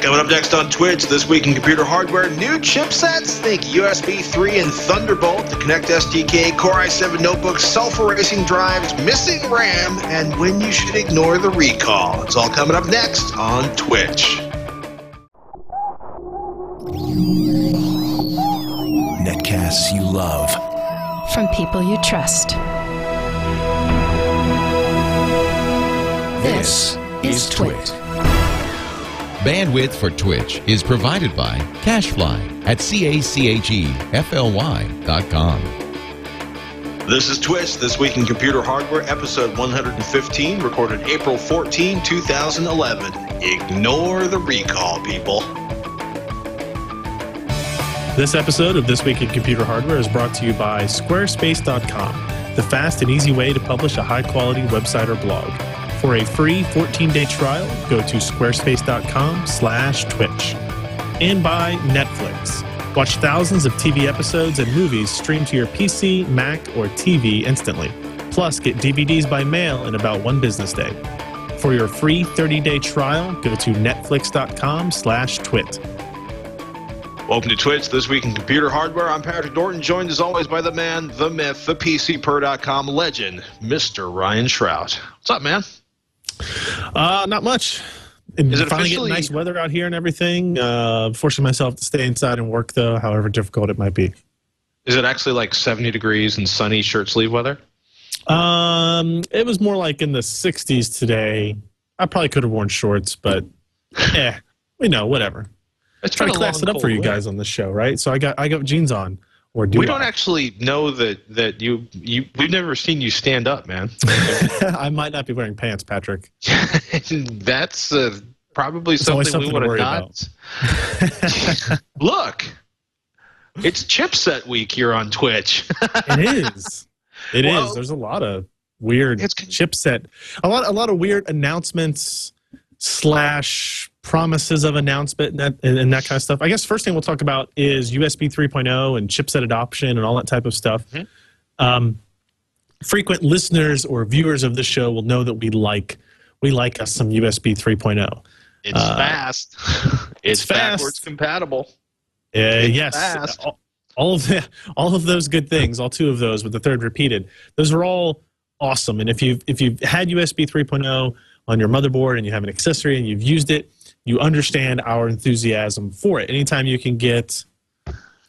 Coming up next on Twitch, this week in computer hardware, new chipsets. Think USB 3 and Thunderbolt, the Kinect SDK, Core i7 notebooks, self-erasing drives, missing RAM, and when you should ignore the recall. It's all coming up next on Twitch. Netcasts you love. From people you trust. This is Twit. Bandwidth for Twitch is provided by CacheFly at C-A-C-H-E-F-L-Y dot com. This is Twitch, This Week in Computer Hardware, episode 115, recorded April 14, 2011. Ignore the recall, people. This episode of This Week in Computer Hardware is brought to you by Squarespace.com, the fast and easy way to publish a high quality website or blog. For a free 14-day trial, go to squarespace.com slash twitch. And by Netflix. Watch thousands of TV episodes and movies streamed to your PC, Mac, or TV instantly. Plus, get DVDs by mail in about one business day. For your free 30-day trial, go to netflix.com slash twit. Welcome to Twitch, This Week in Computer Hardware. I'm Patrick Norton, joined as always by the man, the myth, the PCPer.com legend, Mr. Ryan Shrout. What's up, man? Uh, not much. And Is it finally officially- getting nice weather out here and everything. Uh, forcing myself to stay inside and work though, however difficult it might be. Is it actually like 70 degrees and sunny shirt sleeve weather? Um, it was more like in the 60s today. I probably could have worn shorts, but eh, we know whatever. It's Trying to class it up for you guys on the show, right? So I got I got jeans on, or do We don't I? actually know that that you you we've never seen you stand up, man. I might not be wearing pants, Patrick. That's uh, probably something, something we would have not. Look, it's chipset week here on Twitch. It is. It is. Well- There's a lot of weird It's- chipset. A lot. A lot of weird announcements slash promises of announcement and that, and, and that kind of stuff. I guess first thing we'll talk about is USB 3.0 and chipset adoption and all that type of stuff. Mhm. Um, frequent listeners or viewers of the show will know that we like we like us some USB 3.0. It's Uh, fast. It's, it's fast. backwards compatible. Uh, It's yes, fast. all, all of the, all of those good things, all two of those, with the third repeated. Those are all awesome. And if you if you've had USB 3.0 on your motherboard and you have an accessory and you've used it, you understand our enthusiasm for it. Anytime you can get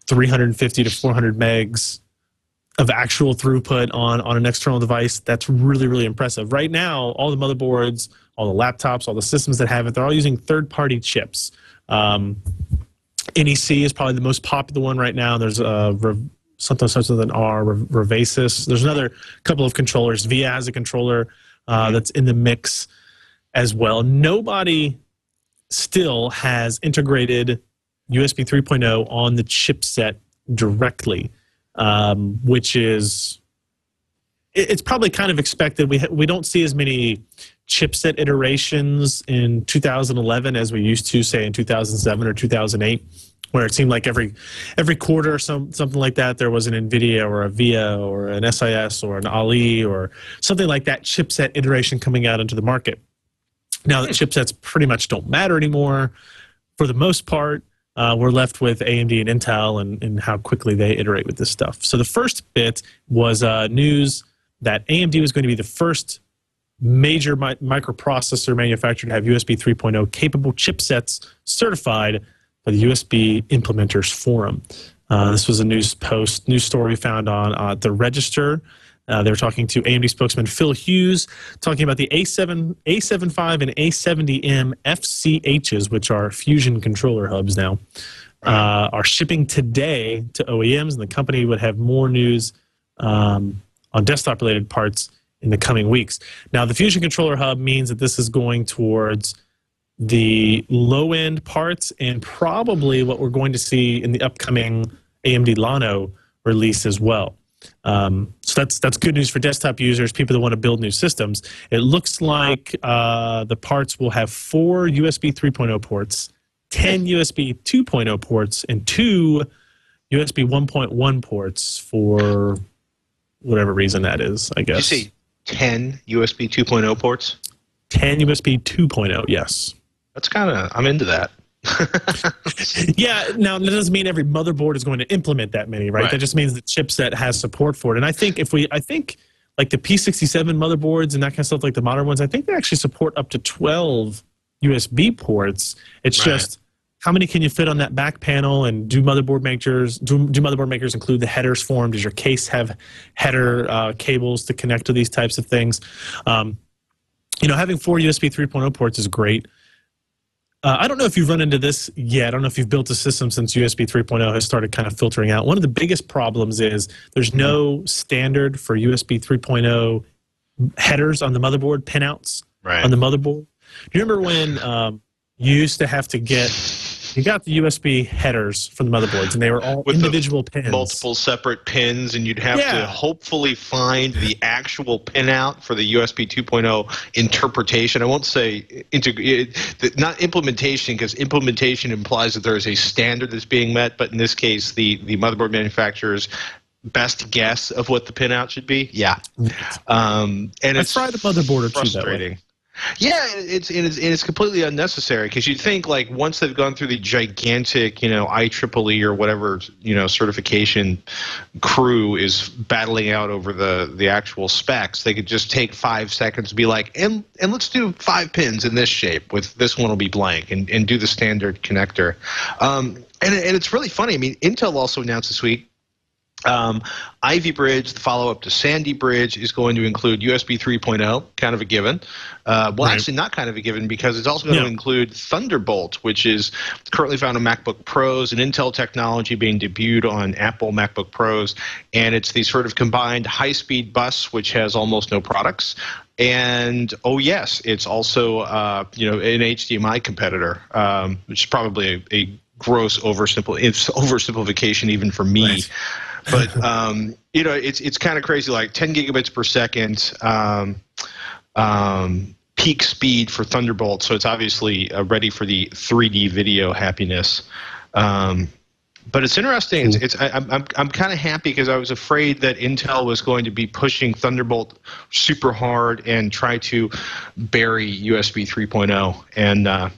350 to 400 megs of actual throughput on on an external device, that's really really impressive. Right now, all the motherboards, all the laptops, all the systems that have it, they're all using third party chips. Um, NEC is probably the most popular one right now. There's uh, Rev- something such as an R, Revasis. There's another couple of controllers. VIA has a controller uh, that's in the mix as well. Nobody still has integrated USB 3.0 on the chipset directly, um, which is it- it's probably kind of expected. We ha- we don't see as many chipset iterations in 2011 as we used to say in 2007 or 2008 where it seemed like every every quarter or some something like that there was an nvidia or a via or an sis or an ali or something like that chipset iteration coming out into the market now that chipsets pretty much don't matter anymore for the most part uh, we're left with amd and intel and, and how quickly they iterate with this stuff so the first bit was uh, news that amd was going to be the first major mi- microprocessor manufacturer to have USB 3.0 capable chipsets certified by the USB Implementers Forum. Uh, this was a news post, news story found on uh, the Register. Uh, they were talking to AMD spokesman Phil Hughes, talking about the A7, A75, and A70M FCHs, which are fusion controller hubs now, uh, are shipping today to OEMs, and the company would have more news um, on desktop-related parts in the coming weeks. Now, the Fusion Controller Hub means that this is going towards the low end parts and probably what we're going to see in the upcoming AMD Llano release as well. Um, so that's that's good news for desktop users, people that want to build new systems. It looks like uh, the parts will have four USB 3.0 ports, 10 USB 2.0 ports, and two USB 1.1 ports for whatever reason that is. I Did you guess say 10 USB 2.0 ports? 10 USB 2.0. Yes. That's kind of, I'm into that. Yeah, now that doesn't mean every motherboard is going to implement that many, right? Right. That just means the chipset has support for it. And I think if we, I think like the P67 motherboards and that kind of stuff, like the modern ones, I think they actually support up to 12 USB ports. It's Right. just how many can you fit on that back panel and do motherboard makers do, do motherboard makers include the headers for them does your case have header uh, cables to connect to these types of things um, you know having four usb 3.0 ports is great uh, I don't know if you've run into this yet. I don't know if you've built a system since USB 3.0 has started kind of filtering out. One of the biggest problems is there's no standard for USB 3.0 headers on the motherboard, pinouts Right. on the motherboard. Do you remember when um, you used to have to get, you got the USB headers from the motherboards and they were all With individual pins. multiple separate pins, and you'd have Yeah. to hopefully find the actual pinout for the USB 2.0 interpretation. I won't say integ- not implementation because implementation implies that there is a standard that's being met, but in this case, the the motherboard manufacturer's best guess of what the pinout should be. Yeah, um, and I it's tried a motherboard or two frustrating. Yeah, it's and it's, and it's completely unnecessary because you'd think like once they've gone through the gigantic, you know, IEEE or whatever, you know, certification crew is battling out over the the actual specs, they could just take five seconds to be like, and and let's do five pins in this shape with this one will be blank and, and do the standard connector. Um, and and it's really funny. I mean, Intel also announced this week um, Ivy Bridge, the follow up to Sandy Bridge, is going to include USB 3.0, kind of a given. Uh, well, Right. actually, not kind of a given because it's also going No. to include Thunderbolt, which is currently found on MacBook Pros, and Intel technology being debuted on Apple MacBook Pros. And it's the sort of combined high speed bus, which has almost no products. And oh yes, it's also uh, you know an HDMI competitor, um, which is probably a, a gross oversimple oversimplification even for me Right. But um, you know it's it's kind of crazy like 10 gigabits per second um, um, peak speed for thunderbolt. So it's obviously uh, ready for the 3d video happiness. Um, but it's interesting. It's, it's I, i'm, I'm, I'm kind of happy because i was afraid that intel was going to be pushing thunderbolt super hard and try to bury usb 3.0 and uh,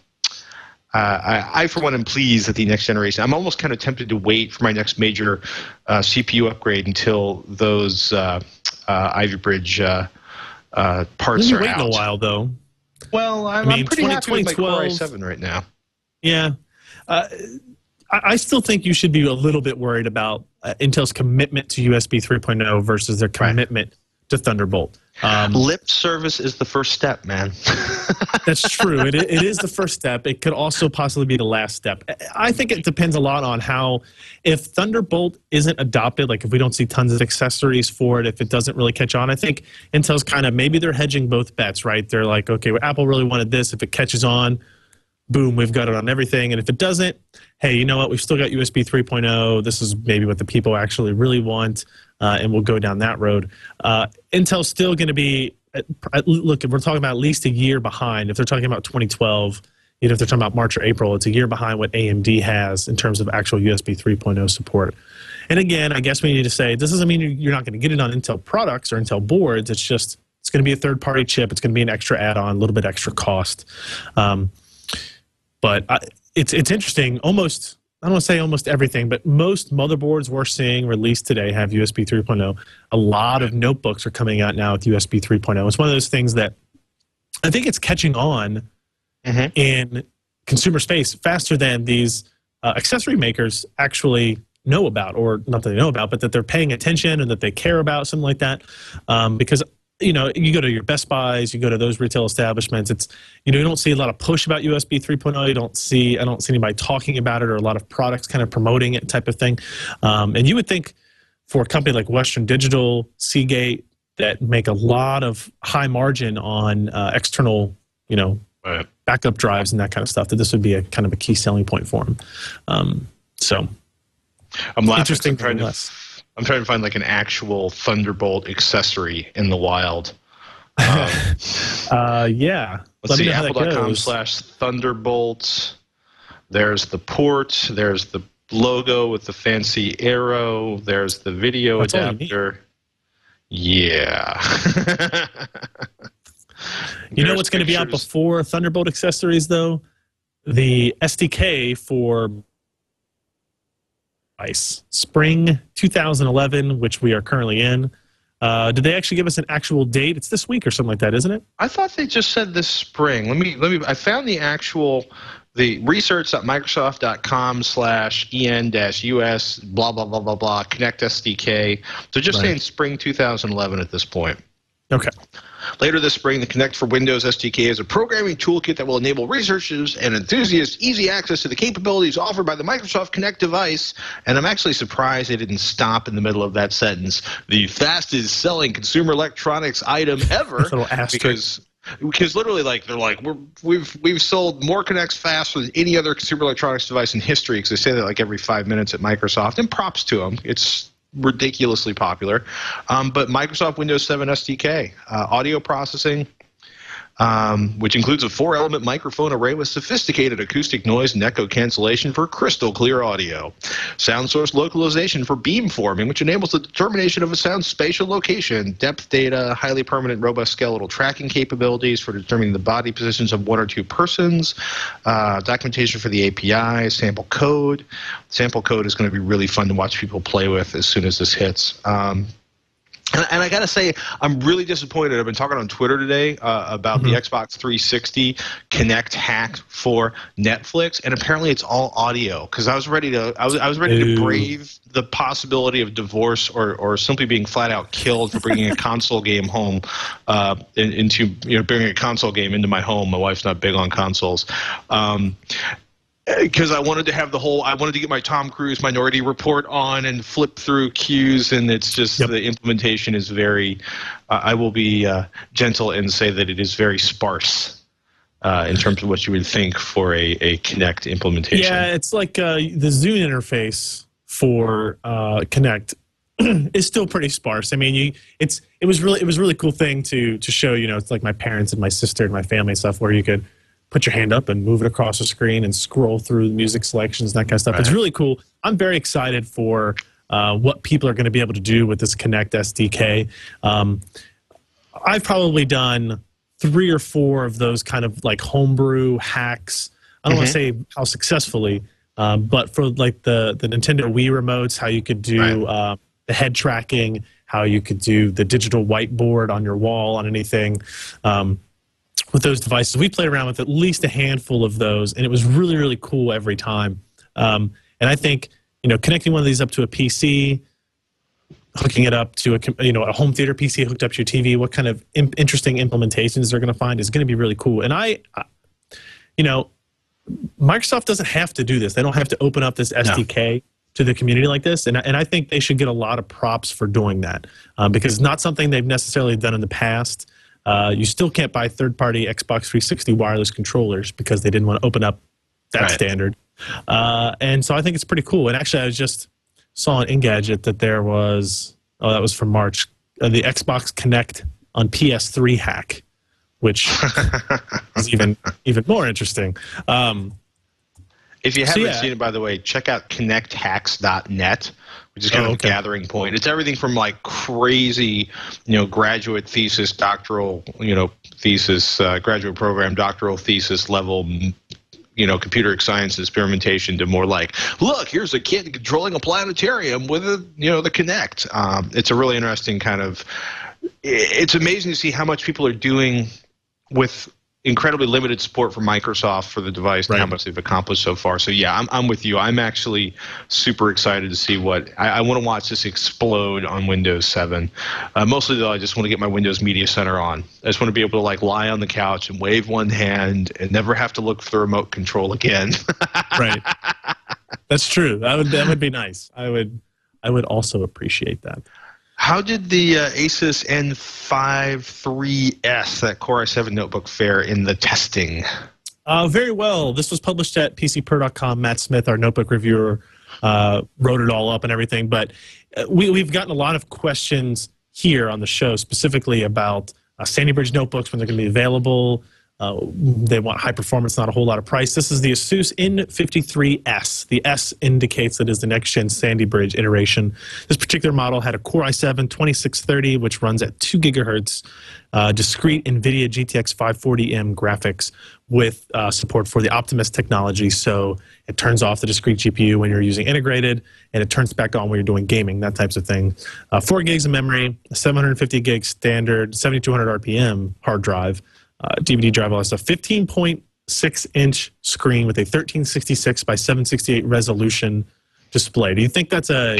uh, I, I, for one, am pleased that the next generation. I'm almost kind of tempted to wait for my next major uh, CPU upgrade until those uh, uh, Ivy Bridge uh, uh, parts are waiting out. a while though. Well, I'm, I mean, I'm pretty happy with my Core i7 right now. Yeah. Uh, I, I still think you should be a little bit worried about uh, Intel's commitment to USB 3.0 versus their commitment to Thunderbolt. Um, Lip service is the first step, man. that's true. It, it is the first step. It could also possibly be the last step. I- think it depends a lot on how, if Thunderbolt isn't adopted, like if we don't see tons of accessories for it, if it doesn't really catch on, I think Intel's kind of maybe they're hedging both bets, right? They're like, okay, well, Apple really wanted this. If it catches on, boom, we've got it on everything. And if it doesn't, hey, you know what? We've still got USB 3.0. This is maybe what the people actually really want, uh, and we'll go down that road. Uh, Intel's still going to be, at- look, if we're talking about at least a year behind. If they're talking about 2012, you know, if they're talking about March or April, it's a year behind what AMD has in terms of actual USB 3.0 support. And again, I guess we need to say this doesn't mean you're- not going to get it on Intel products or Intel boards. It's just it's going to be a third party chip. It's going to be an extra add on, a little bit extra cost. Um, but I, it's it's interesting. Almost I don't want to say almost everything, but most motherboards we're seeing released today have USB 3.0. A lot of notebooks are coming out now with USB 3.0. It's one of those things that I think it's catching on Mhm. in consumer space faster than these uh, accessory makers actually know about, or not that they know about, but that they're paying attention and that they care about something like that. Um, because you know, you go to your Best Buys, you go to those retail establishments. It's you know, you don't see a lot of push about USB 3.0. You don't see, I don't see anybody talking about it, or a lot of products kind of promoting it, type of thing. Um, and you would think for a company like Western Digital, Seagate, that make a lot of high margin on uh, external, you know, Right. backup drives and that kind of stuff, that this would be a kind of a key selling point for them. Um, so I'm laughing. Interesting I'm trying, to. I'm trying to find like an actual Thunderbolt accessory in the wild. Um, uh, yeah, Let's let see, know how that apple.com slash Thunderbolt. There's the port. There's the logo with the fancy arrow. There's the video That's all you need. adapter. Yeah. You know what's going to be out before Thunderbolt accessories, though? the SDK for Ice Spring 2011, which we are currently in. Uh, did they actually give us an actual date? It's this week or something like that, isn't it? I thought they just said this spring. Let me let me. I found the actual the research.microsoft.com slash en dash us blah blah blah blah blah kinect SDK. So just Right. saying spring 2011 at this point. Okay. Later this spring, the Kinect for Windows SDK is a programming toolkit that will enable researchers and enthusiasts easy access to the capabilities offered by the Microsoft Kinect device. And I'm actually surprised they didn't stop in the middle of that sentence. The fastest selling consumer electronics item ever. Little asterisk. because because literally like they're like we're, we've we've sold more Kinects faster than any other consumer electronics device in history because they say that like every five minutes at microsoft and props to them it's ridiculously popular. Um, but microsoft windows 7 sdk uh, audio processing um, which includes a four element microphone array with sophisticated acoustic noise and echo cancellation for crystal clear audio. Sound source localization for beamforming, which enables the determination of a sound's spatial location. Depth data, highly permanent robust skeletal tracking capabilities for determining the body positions of one or two persons. Uh, documentation for the API, sample code. Sample code is going to be really fun to watch people play with as soon as this hits. Um, and, and I gotta say, I'm really disappointed. I've been talking on Twitter today uh, about the Xbox 360 Kinect hack for Netflix, and apparently it's all audio. Because I was ready to, I was, I was ready Ooh. to brave the possibility of divorce or, or simply being flat out killed for bringing a console game home uh, in, into, you know, bringing a console game into my home. My wife's not big on consoles. Um, because I wanted to have the whole, I wanted to get my Tom Cruise Minority Report on and flip through cues, and it's just Yep. the implementation is very. Uh, I will be uh, gentle and say that it is very sparse uh, in terms of what you would think for a, a Kinect implementation. Yeah, it's like uh, the Zune interface for uh, Kinect is still pretty sparse. I mean, you it's it was really it was a really cool thing to to show. You know, it's like my parents and my sister and my family and stuff where you could put your hand up and move it across the screen and scroll through the music selections and that kind of stuff. It's really cool. I'm very excited for uh, what people are going to be able to do with this Kinect SDK. Um, I've probably done three or four of those kind of like homebrew hacks. I don't want to say how successfully, um, but for like the the Nintendo Wii remotes, how you could do Right. uh, the head tracking, how you could do the digital whiteboard on your wall on anything. Um, with those devices, we played around with at least a handful of those, and it was really really cool every time. Um, and I think you know connecting one of these up to a PC, hooking it up to a you know a home theater PC hooked up to your TV, what kind of im- interesting implementations they're going to find is going to be really cool. And I, I- you know, Microsoft doesn't have to do this. They don't have to open up this SDK to the community like this. And I- and I think they should get a lot of props for doing that um, because it's not something they've necessarily done in the past. Uh, you still can't buy third-party Xbox 360 wireless controllers because they didn't want to open up that Right. standard. Uh, and so I think it's pretty cool. And actually, I just saw on Engadget that there was oh that was from March uh, the Xbox Kinect on PS3 hack, which is even even more interesting. Um, If you haven't yeah. seen it, by the way, check out connecthacks.net, which is kind Oh, of okay. a gathering point. It's everything from like crazy, you know, graduate thesis, doctoral, you know, thesis, uh, graduate program, doctoral thesis level, you know, computer science experimentation to more like, look, here's a kid controlling a planetarium with a, you know, the Kinect. Um, it's a really interesting kind of. It's amazing to see how much people are doing with incredibly limited support from Microsoft for the device and how much they've accomplished so far. So yeah, I'm, I'm with you. I'm actually super excited to see what I, I want to watch this explode on Windows 7. Uh, mostly though, I just want to get my Windows Media Center on. I just want to be able to like lie on the couch and wave one hand and never have to look for the remote control again. right, that's true. That would that would be nice. I would I would also appreciate that. How did the uh, Asus N53S, that Core i7 notebook, fare in the testing? Uh, very well. This was published at PCPer.com. Matt Smith, our notebook reviewer, uh, wrote it all up and everything. But uh, we, we've gotten a lot of questions here on the show, specifically about uh, Sandy Bridge notebooks when they're going to be available. Uh, they want high performance, not a whole lot of price. This is the Asus N53S. The S indicates that is the next gen Sandy Bridge iteration. This particular model had a Core i7 2630, which runs at 2 gigahertz, uh, discrete NVIDIA GTX 540M graphics with uh, support for the Optimus technology. So it turns off the discrete GPU when you're using integrated, and it turns back on when you're doing gaming, that types of thing. Uh, four gigs of memory, 750 gig standard, 7200 RPM hard drive, uh, DVD drive, all that stuff. 15.6 inch screen with a 1366 by 768 resolution display. Do you think that's a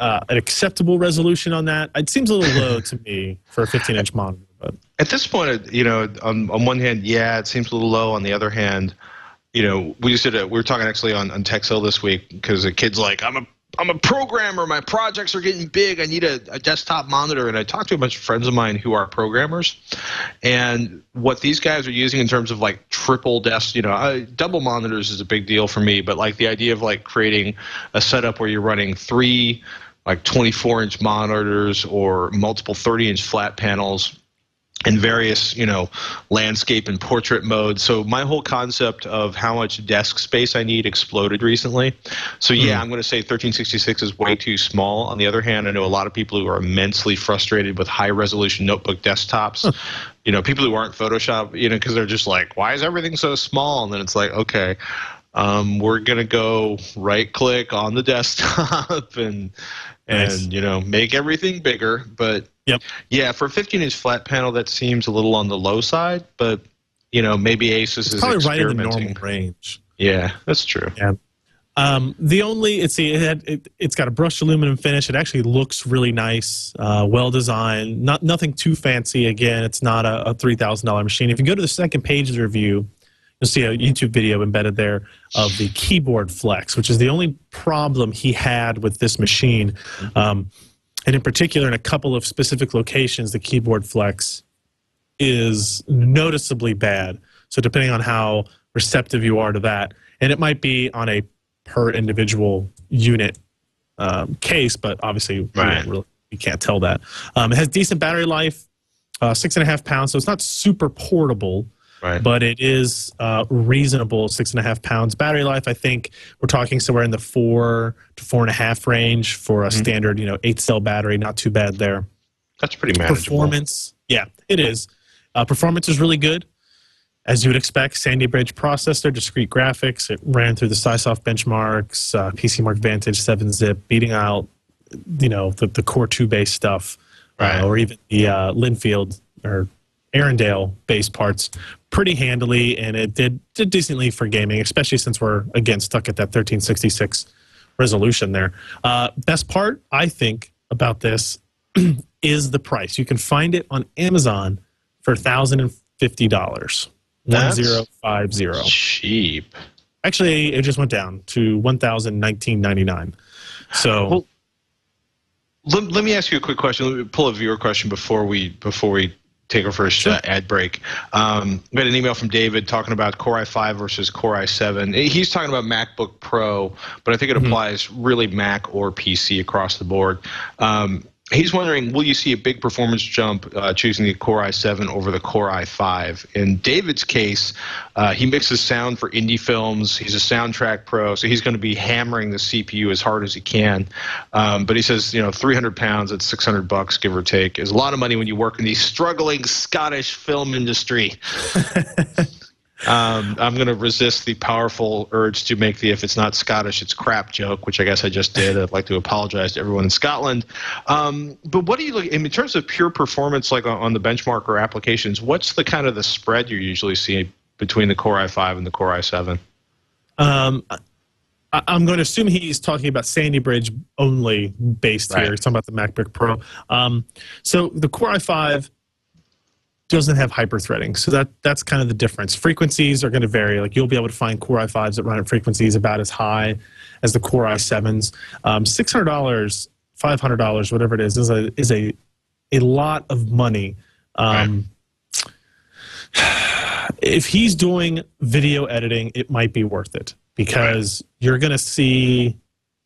uh, an acceptable resolution on that? It seems a little low to me for a 15 inch monitor. But At this point, you know, on, on one hand, yeah, it seems a little low. On the other hand, you know, we just did a, we were talking actually on, on Tekzilla this week because a kid's like, I'm a I'm a programmer. My projects are getting big. I need a, a, desktop monitor. And I talked to a bunch of friends of mine who are programmers, and what these guys are using in terms of like triple desk, you know, uh, double monitors is a big deal for me. But like the idea of like creating a setup where you're running three like 24 inch monitors or multiple 30 inch flat panels in various you know landscape and portrait modes. So my whole concept of how much desk space i need exploded recently. So yeah mm. i'm going to say 1366 is way too small. On the other hand i know a lot of people who are immensely frustrated with high resolution notebook desktops. You know people who aren't photoshop you know because they're just like why is everything so small? And then it's like okay um, we're going to go right click on the desktop and and nice. you know make everything bigger but yep. yeah for a 15 inch flat panel that seems a little on the low side but you know maybe asus it's is probably right in the normal range. Yeah that's true. Yeah. Um, the only it's see it had, it, has got a brushed aluminum finish. It actually looks really nice uh, well designed not nothing too fancy. Again it's not a, a $3000 machine. If you go to the second page of the review You'll see a YouTube video embedded there of the keyboard flex, which is the only problem he had with this machine. Um, and in particular, in a couple of specific locations, the keyboard flex is noticeably bad. So depending on how receptive you are to that, and it might be on a per individual unit um, case, but obviously right. we, really, we can't tell that. Um, it has decent battery life, uh, six and a half pounds, so it's not super portable. Right. But it is uh, reasonable, six and a half pounds battery life. I think we're talking somewhere in the four to four and a half range for a mm-hmm. standard, you know, eight cell battery. Not too bad there. That's pretty manageable. Performance, yeah, it is. Uh, performance is really good, as you would expect. Sandy Bridge processor, discrete graphics. It ran through the SiSoft benchmarks, uh, PCMark Vantage, seven zip, beating out, you know, the, the Core two based stuff, uh, or even the uh, Lynnfield or Arrandale based parts pretty handily, and it did, did decently for gaming, especially since we're again stuck at that 1366 resolution there. Uh, best part, I think, about this is the price. You can find it on Amazon for thousand and fifty dollars. One zero five zero. Cheap. Actually, it just went down to one thousand nineteen ninety nine. So. Well, let, let me ask you a quick question. Let me pull a viewer question before we before we take our first sure. uh, ad break. Um, we got an email from David talking about Core i5 versus Core i7. He's talking about MacBook Pro, but I think it mm-hmm. applies really Mac or PC across the board. Um, he's wondering, will you see a big performance jump uh, choosing the Core i7 over the Core i5? In David's case, uh, he mixes sound for indie films. He's a soundtrack pro, so he's going to be hammering the CPU as hard as he can. Um, but he says, you know, 300 pounds at 600 bucks, give or take, is a lot of money when you work in the struggling Scottish film industry. Um, I'm going to resist the powerful urge to make the if it's not Scottish, it's crap joke, which I guess I just did. I'd like to apologize to everyone in Scotland. Um, but what do you look in terms of pure performance, like on, on the benchmark or applications? What's the kind of the spread you usually see between the Core i5 and the Core i7? Um, I, am going to assume he's talking about Sandy Bridge only based right. here. He's talking about the MacBook Pro. Um, so the Core i5 doesn't have hyperthreading. So that that's kind of the difference. Frequencies are going to vary. Like you'll be able to find Core i5s that run at frequencies about as high as the Core i7s. Um, Six hundred dollars, five hundred dollars, whatever it is, is a is a a lot of money. Um, right. If he's doing video editing, it might be worth it because right. you're going to see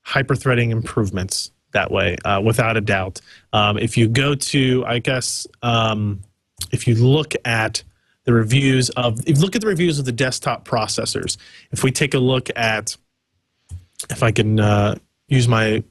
hyperthreading improvements that way, uh, without a doubt. Um, if you go to, I guess, um, if you look at the reviews of, if you look at the reviews of the desktop processors, if we take a look at, if I can uh, use my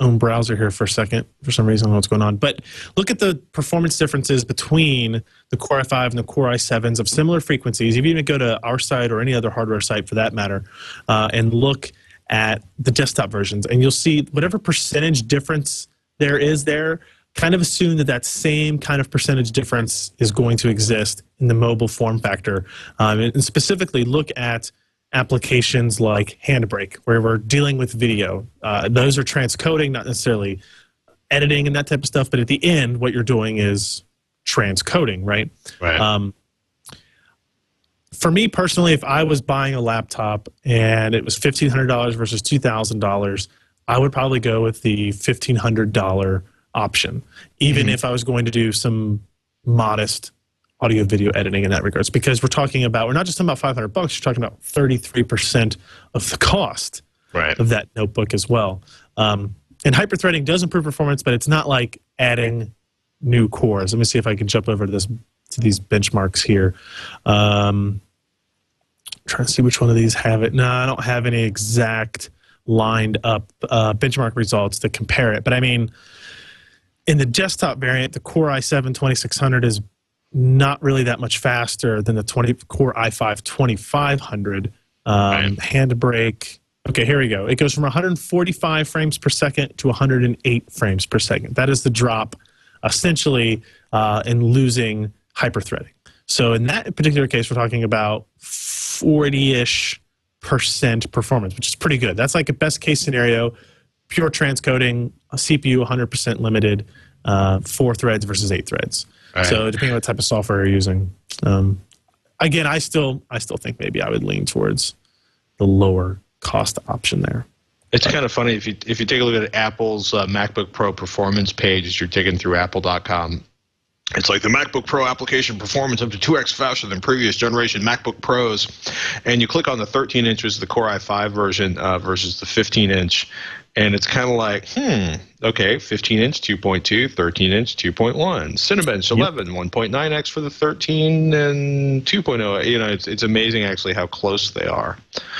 own browser here for a second. For some reason, I don't know what's going on. But look at the performance differences between the Core i5 and the Core i7s of similar frequencies. If you even go to our site or any other hardware site for that matter, uh, and look at the desktop versions, and you'll see whatever percentage difference there is there. Kind of assume that that same kind of percentage difference is going to exist in the mobile form factor, um, and specifically look at applications like Handbrake, where we're dealing with video. Uh, those are transcoding, not necessarily editing and that type of stuff. But at the end, what you're doing is transcoding, right? Right. Um, for me personally, if I was buying a laptop and it was fifteen hundred dollars versus two thousand dollars, I would probably go with the fifteen hundred dollar option, even if I was going to do some modest audio video editing in that regards because we're talking about we're not just talking about 500 bucks you're talking about 33% of the cost right. of that notebook as well. Um, and hyperthreading does improve performance but it's not like adding new cores. Let me see if i can jump over to this to these benchmarks here. Um, trying to see which one of these have it. No i don't have any exact lined up uh, benchmark results to compare it but i mean in the desktop variant the core i7 2600 is not really that much faster than the 20 core i5 2500 um, Right. handbrake. Okay here we go. It goes from 145 frames per second to 108 frames per second. That is the drop essentially uh, in losing hyperthreading. So in that particular case we're talking about 40ish percent performance which is pretty good. That's like a best case scenario pure transcoding cpu 100% limited uh, four threads versus eight threads Right. so depending on what type of software you're using um, again i still i still think maybe i would lean towards the lower cost option there It's kind of funny if you if you take a look at Apple's uh, MacBook Pro performance page as you're digging through Apple.com. It's like the MacBook Pro application performance up to 2x faster than previous generation MacBook Pros, and you click on the 13 inches, the Core i5 version uh, versus the 15 inch, and it's kind of like, hmm, okay, 15 inch 2.2, 13 inch 2.1, Cinebench 11, 1.9x for the 13 and 2.0. You know, it's it's amazing actually how close they are.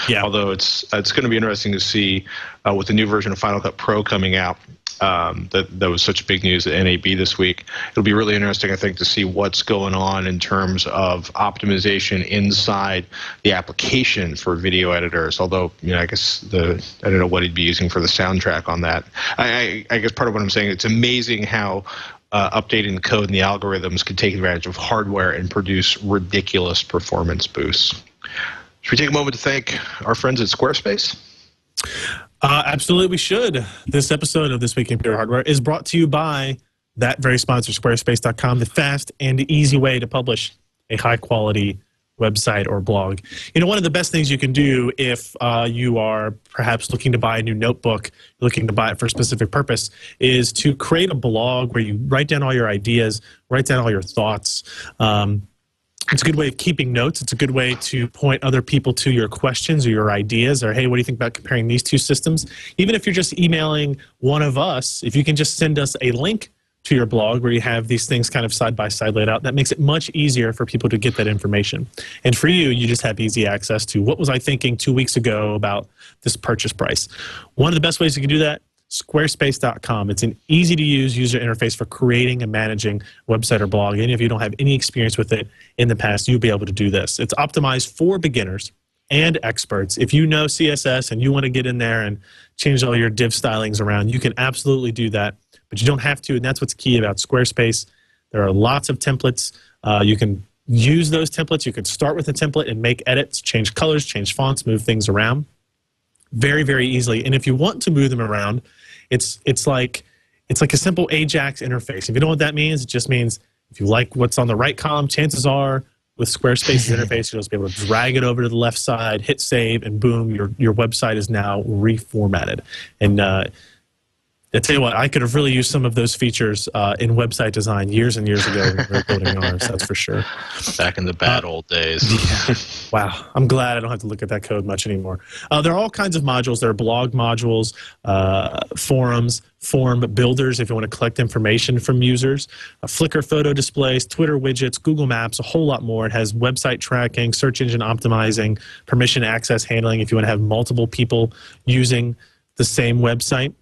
yeah Although it's it's going to be interesting to see uh, with the new version of Final Cut Pro coming out. Um, that that was such big news at NAB this week. It'll be really interesting, I think, to see what's going on in terms of optimization inside the application for video editors. Although, you know, I guess the I don't know what he'd be using for the soundtrack on that. I, I, I guess part of what I'm saying, it's amazing how uh, updating the code and the algorithms can take advantage of hardware and produce ridiculous performance boosts. Should we take a moment to thank our friends at Squarespace? Uh, absolutely, we should. This episode of This Week in Computer Hardware is brought to you by that very sponsor, Squarespace.com, the fast and easy way to publish a high quality website or blog. You know, one of the best things you can do if uh, you are perhaps looking to buy a new notebook, looking to buy it for a specific purpose, is to create a blog where you write down all your ideas, write down all your thoughts. Um, it's a good way of keeping notes. It's a good way to point other people to your questions or your ideas or, hey, what do you think about comparing these two systems? Even if you're just emailing one of us, if you can just send us a link to your blog where you have these things kind of side by side laid out, that makes it much easier for people to get that information. And for you, you just have easy access to what was I thinking two weeks ago about this purchase price. One of the best ways you can do that squarespace.com. It's an easy to use user interface for creating and managing website or blog. And if you don't have any experience with it in the past, you'll be able to do this. It's optimized for beginners and experts. If you know CSS and you want to get in there and change all your div stylings around, you can absolutely do that, but you don't have to. And that's what's key about Squarespace. There are lots of templates. Uh, you can use those templates. You can start with a template and make edits, change colors, change fonts, move things around very very easily and if you want to move them around it's it's like it's like a simple ajax interface. If you know what that means it just means if you like what's on the right column chances are with squarespace's interface you'll just be able to drag it over to the left side hit save and boom your your website is now reformatted. And uh, I tell you what, I could have really used some of those features uh, in website design years and years ago when we were building ours. That's for sure. Back in the bad old days. Wow, I'm glad I don't have to look at that code much anymore. Uh, there are all kinds of modules. There are blog modules, uh, forums, form builders if you want to collect information from users, uh, Flickr photo displays, Twitter widgets, Google Maps, a whole lot more. It has website tracking, search engine optimizing, permission access handling if you want to have multiple people using the same website.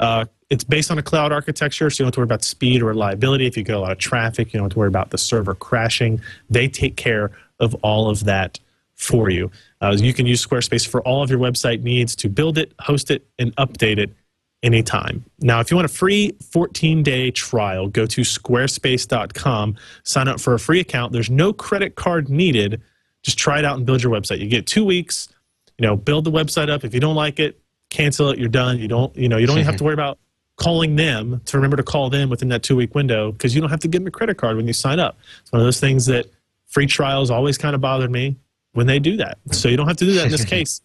Uh, it's based on a cloud architecture, so you don't have to worry about speed or reliability. If you get a lot of traffic, you don't have to worry about the server crashing. They take care of all of that for you. Uh, you can use Squarespace for all of your website needs to build it, host it, and update it anytime. Now, if you want a free 14 day trial, go to squarespace.com, sign up for a free account. There's no credit card needed. Just try it out and build your website. You get two weeks, you know, build the website up. If you don't like it, cancel it. You're done. You don't, you know, you don't even have to worry about calling them to remember to call them within that two week window because you don't have to give them a credit card when you sign up. It's one of those things that free trials always kind of bothered me when they do that. So you don't have to do that in this case.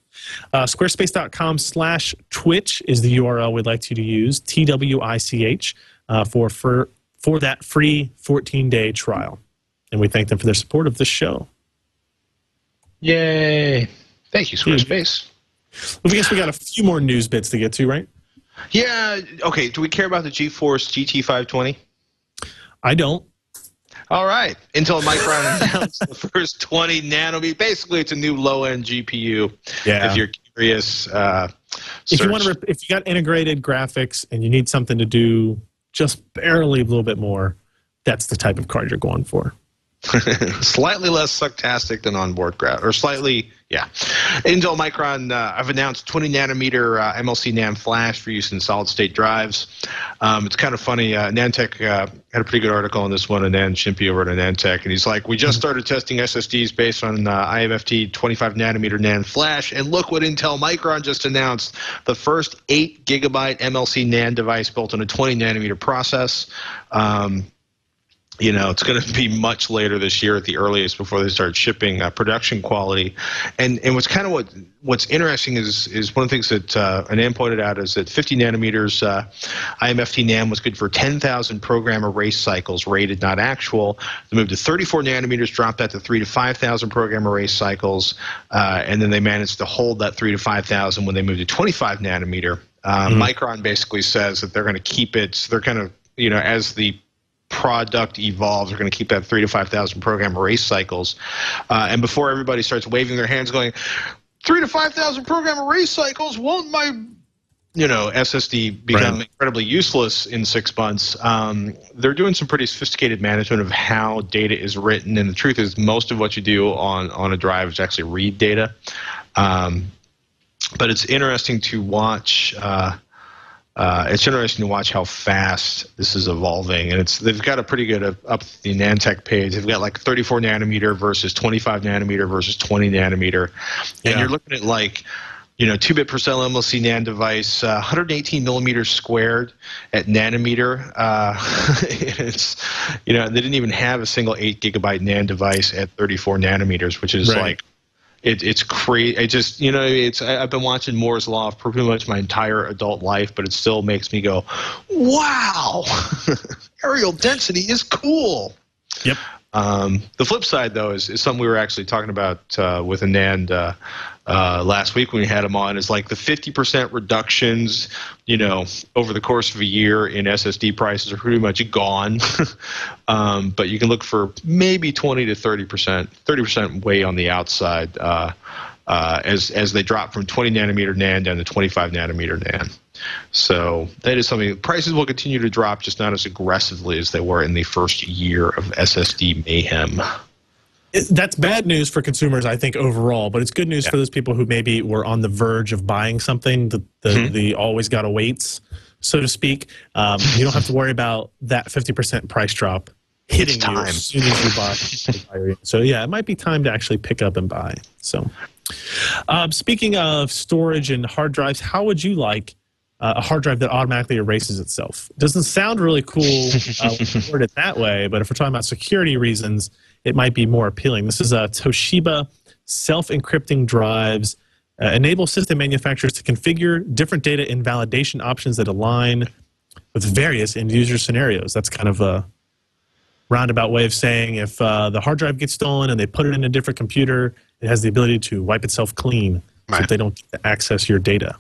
Uh, squarespace.com slash twitch is the URL we'd like you to use, T-W-I-C-H, uh, for, for, for that free 14-day trial. And we thank them for their support of this show. Yay. Thank you, Squarespace. Well, I guess we got a few more news bits to get to, right? Yeah. Okay. Do we care about the GeForce GT520? I don't. All right. Intel Micron announced the first 20 nanometer. Basically, it's a new low-end GPU. Yeah. If you're curious, uh, If you want to, if you got integrated graphics and you need something to do just barely a little bit more, that's the type of card you're going for. slightly less sucktastic than onboard graph, or slightly, yeah. Intel Micron, uh, I've announced 20 nanometer uh, MLC NAND flash for use in solid state drives. Um, it's kind of funny. Uh, AnandTech uh, had a pretty good article on this one, and Anand Shimpi over at AnandTech, and he's like, "We just started testing SSDs based on uh, IMFT 25 nanometer NAND flash, and look what Intel Micron just announced: the first 8 gigabyte MLC NAND device built on a 20 nanometer process." Um, you know it's going to be much later this year at the earliest before they start shipping uh, production quality. And and what's kind of what what's interesting is is one of the things that uh, Anand pointed out is that 50 nanometers uh, IMFT NAND was good for 10,000 program erase cycles rated not actual. They moved to 34 nanometers dropped that to 3 to 5,000 program erase cycles uh, and then they managed to hold that 3 to 5,000 when they moved to 25 nanometer. Uh, Micron basically says that they're going to keep it so they're kind of you know as the product evolves, we're going to keep that three to five thousand program erase cycles. Uh, and before everybody starts waving their hands, going three to five thousand program erase cycles, won't my you know SSD become Right. incredibly useless in six months? Um, they're doing some pretty sophisticated management of how data is written, and the truth is, most of what you do on on a drive is actually read data. Um, but it's interesting to watch. Uh, uh, it's interesting to watch how fast this is evolving, and it's they've got a pretty good up, up the AnandTech page. They've got like 34 nanometer versus 25 nanometer versus 20 nanometer, and Yeah. you're looking at like you know, two bit per cell MLC NAND device, uh, 118 millimeters squared at nanometer. Uh, it's, you know, they didn't even have a single eight gigabyte NAND device at 34 nanometers, which is Right. like, it, it's crazy. I just, you know, it's. I, I've been watching Moore's Law for pretty much my entire adult life, but it still makes me go, "Wow, areal density is cool." Yep. Um, the flip side, though, is, is something we were actually talking about uh, with Anand uh, uh, last week when we had him on. Is like the 50% reductions, you know, over the course of a year in SSD prices are pretty much gone. um, but you can look for maybe 20 to 30%, 30% way on the outside uh, uh, as as they drop from 20 nanometer NAND down to 25 nanometer NAND. So that is something. Prices will continue to drop, just not as aggressively as they were in the first year of SSD mayhem. It- that's bad news for consumers, I think, overall. But it's good news for those people who maybe were on the verge of buying something. The the, Mm-hmm. the always got to waits, so to speak. Um, you don't have to worry about that fifty percent price drop hitting you time. as soon as you buy. so yeah, it might be time to actually pick up and buy. So, um, speaking of storage and hard drives, how would you like? Uh, a hard drive that automatically erases itself. Doesn't sound really cool uh, when you word it that way, but if we're talking about security reasons, it might be more appealing. This is a Toshiba self-encrypting drives uh, enable system manufacturers to configure different data invalidation options that align with various end user scenarios. That's kind of a roundabout way of saying if uh, the hard drive gets stolen and they put it in a different computer, it has the ability to wipe itself clean so Right. that they don't access your data.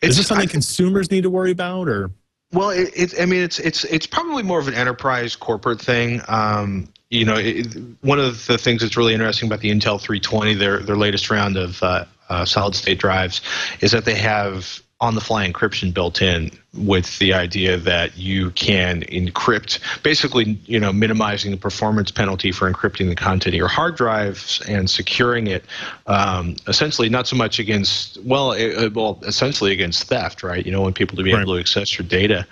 Is this something I- consumers need to worry about, or Well, it, it's. I mean, it's it's it's probably more of an enterprise corporate thing. Um, you know, it, one of the things that's really interesting about the Intel 320, their their latest round of uh, uh, solid state drives, is that they have on the fly encryption built in, with the idea that you can encrypt, basically, you know, minimizing the performance penalty for encrypting the content of your hard drives and securing it, um, essentially not so much against, well, it, well, essentially against theft, right? You know, want people to be Right. able to access your data.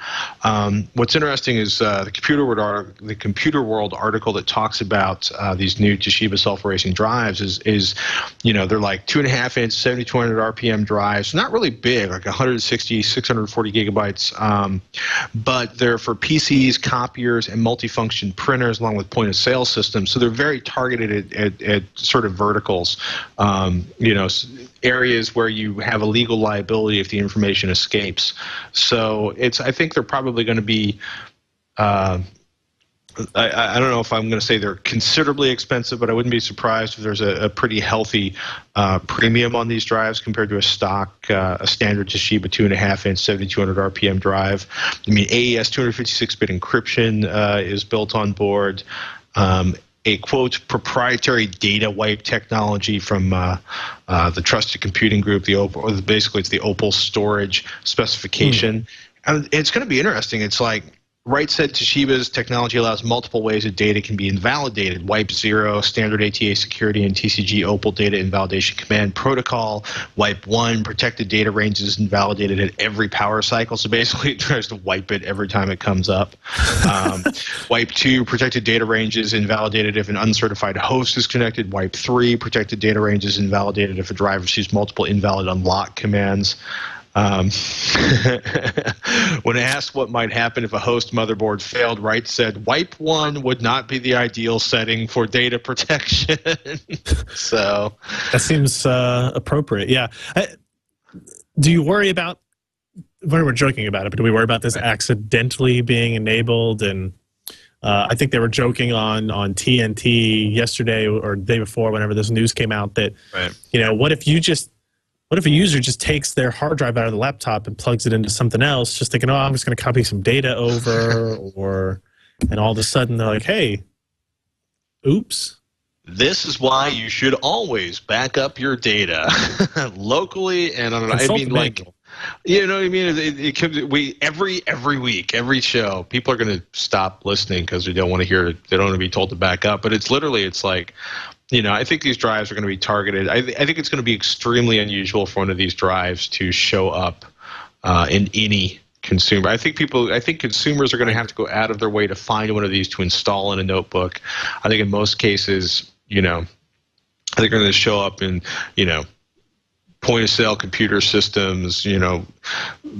Um, what's interesting is uh, the computer world article, the computer world article that talks about uh, these new Toshiba self-erasing drives is is you know they're like two and a half inch 7200 RPM drives, not really big, like 160 640 gigabytes, um, but they're for PCs, copiers, and multifunction printers, along with point of sale systems. So they're very targeted at, at, at sort of verticals, um, you know. areas where you have a legal liability if the information escapes. So it's I think they're probably going to be. Uh, I, I don't know if I'm going to say they're considerably expensive, but I wouldn't be surprised if there's a, a pretty healthy uh, premium on these drives compared to a stock, uh, a standard Toshiba two and a half inch 7200 RPM drive. I mean, AES 256-bit encryption uh, is built on board. Um, a quote proprietary data wipe technology from uh, uh, the Trusted Computing Group, the Opal, basically it's the Opal storage specification, and it's going to be interesting. It's like Wright said Toshiba's technology allows multiple ways that data can be invalidated. Wipe zero, standard ATA security, and TCG Opal data invalidation command protocol. Wipe one, protected data ranges invalidated at every power cycle. So basically, it tries to wipe it every time it comes up. Um, wipe two, protected data ranges invalidated if an uncertified host is connected. Wipe three, protected data ranges invalidated if a driver receives multiple invalid unlock commands. Um, when asked what might happen if a host motherboard failed, Wright said wipe one would not be the ideal setting for data protection. so, That seems uh, appropriate. Yeah. I, do you worry about? When we're joking about it, but do we worry about this accidentally being enabled? And uh, I think they were joking on on TNT yesterday or the day before, whenever this news came out, that right. you know, what if you just what if a user just takes their hard drive out of the laptop and plugs it into something else, just thinking, oh, I'm just going to copy some data over, or and all of a sudden they're like, hey, oops. This is why you should always back up your data locally and on. an I mean, like, you know what I mean? It, it, comes, we every every week, every show, people are going to stop listening because they don't want to hear. They don't want to be told to back up. But it's literally, it's like, you know, I think these drives are going to be targeted. I, th- I think it's going to be extremely unusual for one of these drives to show up uh, in any consumer. I think people, I think consumers are going to have to go out of their way to find one of these to install in a notebook. I think in most cases, you know, they're going to show up in, you know, point of sale computer systems, you know,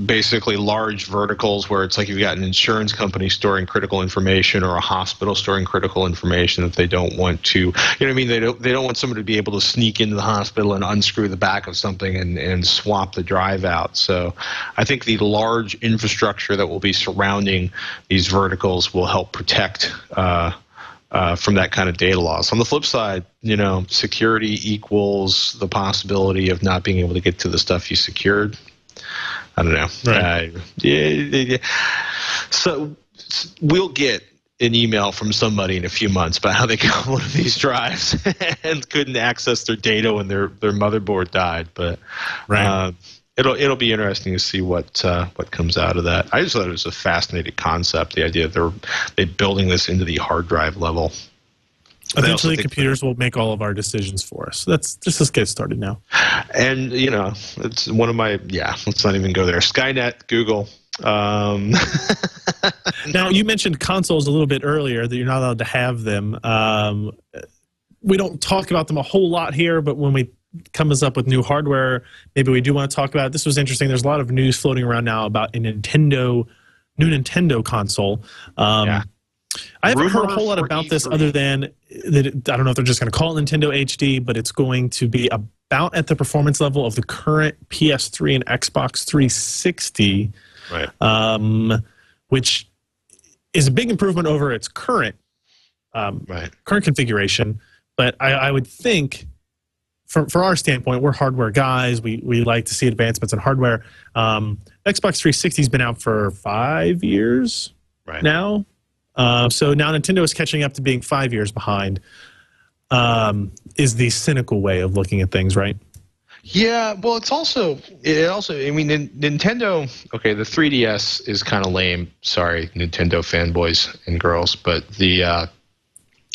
basically large verticals where it's like you've got an insurance company storing critical information or a hospital storing critical information that they don't want to, you know I mean? They don't, they don't want someone to be able to sneak into the hospital and unscrew the back of something and, and swap the drive out. So I think the large infrastructure that will be surrounding these verticals will help protect, uh, uh, from that kind of data loss. On the flip side, you know, security equals the possibility of not being able to get to the stuff you secured. I don't know. Right. Uh, yeah, yeah, yeah. So we'll get an email from somebody in a few months about how they got one of these drives and couldn't access their data when their, their motherboard died. But Right. uh, it'll it'll be interesting to see what uh, what comes out of that. I just thought it was a fascinating concept. The idea that they're they building this into the hard drive level. Eventually, computers will make all of our decisions for us. Let's just get started now. And you know, it's one of my yeah. Let's not even go there. Skynet, Google. Um, Now, you mentioned consoles a little bit earlier that you're not allowed to have them. Um, we don't talk about them a whole lot here, but when we comes up with new hardware, maybe we do want to talk about. It. This was interesting. There's a lot of news floating around now about a Nintendo, new Nintendo console. Um, Yeah. I haven't heard a whole lot about this E3. other than that. It, I don't know if they're just going to call it Nintendo HD, but it's going to be about at the performance level of the current PS3 and Xbox 360 right. um, which is a big improvement over its current um, Right. current configuration. But I, I would think, from for our standpoint, we're hardware guys. We we like to see advancements in hardware. Um, Xbox 360 has been out for five years Right. now, uh, so now Nintendo is catching up to being five years behind. Um, is the cynical way of looking at things, right? Yeah, well, it's also it also. I mean, Nintendo. Okay, the 3DS is kind of lame. Sorry, Nintendo fanboys and girls, but the uh,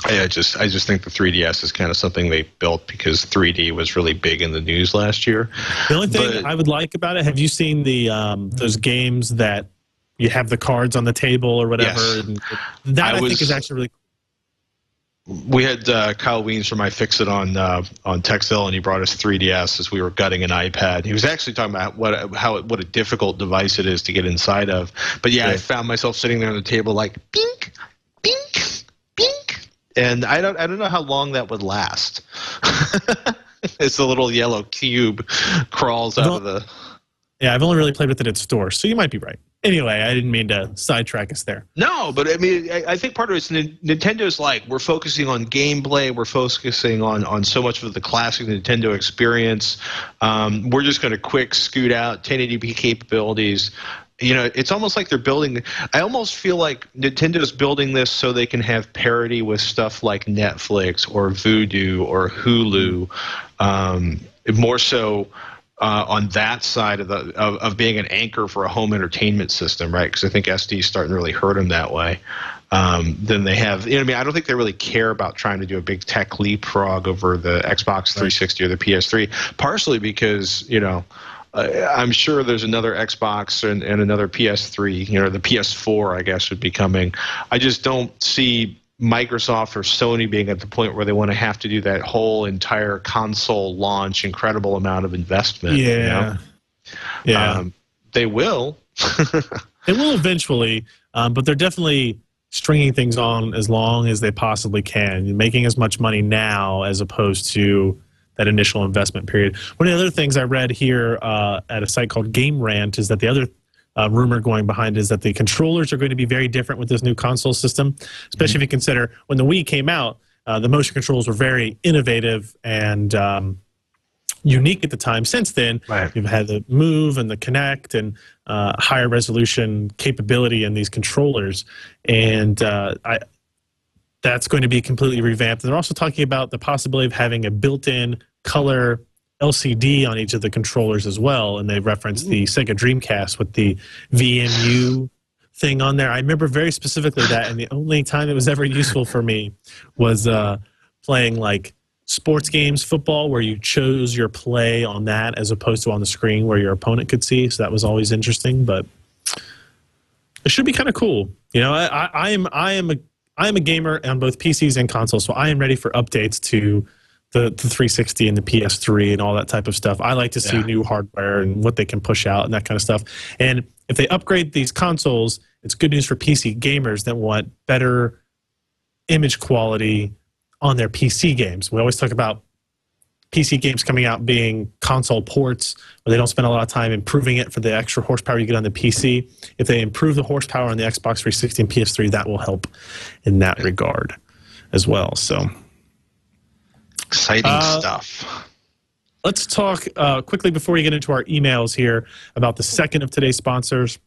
I just I just think the 3DS is kind of something they built because 3D was really big in the news last year. The only thing But- I would like about it, have you seen the um, those games that you have the cards on the table or whatever? Yes. And that I I, think is actually really Cool. We had uh, Kyle Wiens from iFixit on uh, on Tekzilla, and he brought us 3DS as we were gutting an iPad. He was actually talking about what how what a difficult device it is to get inside of. But yeah, I found myself sitting there on the table like bink, and I don't I don't know how long that would last. it's a little yellow cube crawls out of the. Yeah, I've only really played with it at stores, so you might be right. Anyway, I didn't mean to sidetrack us there. No, but I mean, I, I think part of it's Nin- Nintendo's like we're focusing on gameplay, we're focusing on on so much of the classic Nintendo experience. Um, we're just going to quick scoot out 1080p capabilities. You know, it's almost like they're building. I almost feel like Nintendo's building this so they can have parity with stuff like Netflix or Vudu or Hulu. Um, more so uh, on that side of the of, of being an anchor for a home entertainment system, right? Because I think SD is starting to really hurt them that way. Um, then they have, you know, I mean, I don't think they really care about trying to do a big tech leapfrog over the Xbox 360 or the PS3. Partially because you know. Uh, I'm sure there's another Xbox and, and another PS3, you know, the PS4, I guess, would be coming. I just don't see Microsoft or Sony being at the point where they want to have to do that whole entire console launch, incredible amount of investment. you know? yeah. Um, they will. They will eventually, um, but they're definitely stringing things on as long as they possibly can, making as much money now as opposed to that initial investment period. One of the other things I read here uh, at a site called Game Rant is that the other uh, rumor going behind is that the controllers are going to be very different with this new console system, especially if you consider when the Wii came out, uh, the motion controls were very innovative and um, unique at the time. Since then, Right. you've had the Move and the Kinect and uh, higher resolution capability in these controllers, and uh, I, that's going to be completely revamped. And they're also talking about the possibility of having a built-in color LCD on each of the controllers as well. And they referenced the Sega Dreamcast with the VMU thing on there. I remember very specifically that, and the only time it was ever useful for me was uh, playing like sports games, football, where you chose your play on that as opposed to on the screen where your opponent could see. So that was always interesting, but it should be kind of cool. You know, I, I, I am I am a I am a gamer on both PCs and consoles, so I am ready for updates to the, the 360 and the PS3 and all that type of stuff. I like to see Yeah. new hardware and what they can push out and that kind of stuff. And if they upgrade these consoles, it's good news for PC gamers that want better image quality on their PC games. We always talk about PC games coming out being console ports where they don't spend a lot of time improving it for the extra horsepower you get on the PC. If they improve the horsepower on the Xbox 360 and PS3, that will help in that regard as well. So Exciting Uh, stuff. let's talk uh, quickly before we get into our emails here about the second of today's sponsors.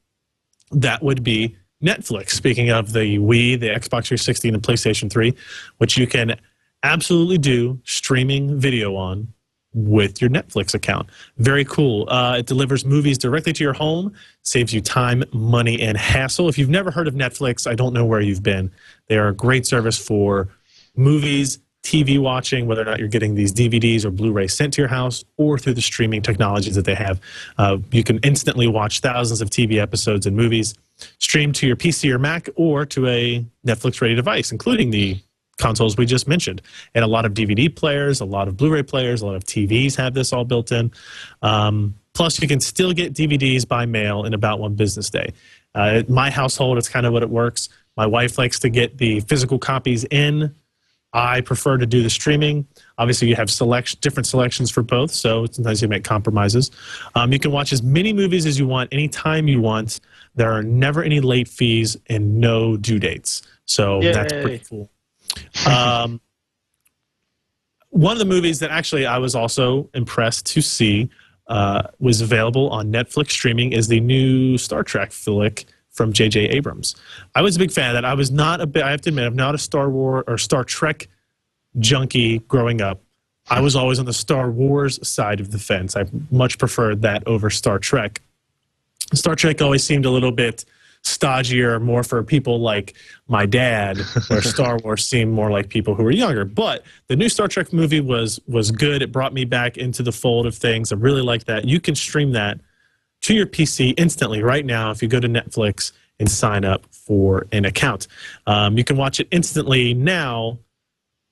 That would be Netflix. Speaking of the Wii, the Xbox 360, and the PlayStation 3, which you can absolutely do streaming video on with your Netflix account. Very cool. Uh, it delivers movies directly to your home, saves you time, money, and hassle. If you've never heard of Netflix, I don't know where you've been. They are a great service for movies, TV watching, whether or not you're getting these DVDs or Blu ray sent to your house, or through the streaming technologies that they have. Uh, you can instantly watch thousands of TV episodes and movies streamed to your PC or Mac or to a Netflix ready device, including the consoles we just mentioned. And a lot of DVD players, a lot of Blu ray players, a lot of TVs have this all built in. Um, plus, you can still get DVDs by mail in about one business day. Uh, my household, it's kind of what it works. My wife likes to get the physical copies in. I prefer to do the streaming. Obviously, you have selection, different selections for both, so sometimes you make compromises. Um, you can watch as many movies as you want, anytime you want. There are never any late fees and no due dates, so that's pretty cool. Um, one of the movies that actually I was also impressed to see uh, was available on Netflix streaming is the new Star Trek flick from J.J. Abrams. I was a big fan of that. I was not a I have to admit, I'm not a Star Wars or Star Trek junkie growing up. I was always on the Star Wars side of the fence. I much preferred that over Star Trek. Star Trek always seemed a little bit stodgier, more for people like my dad, where Star Wars seemed more like people who were younger. But the new Star Trek movie was was good. It brought me back into the fold of things. I really like that. You can stream that to your PC instantly right now if you go to Netflix and sign up for an account. Um, you can watch it instantly now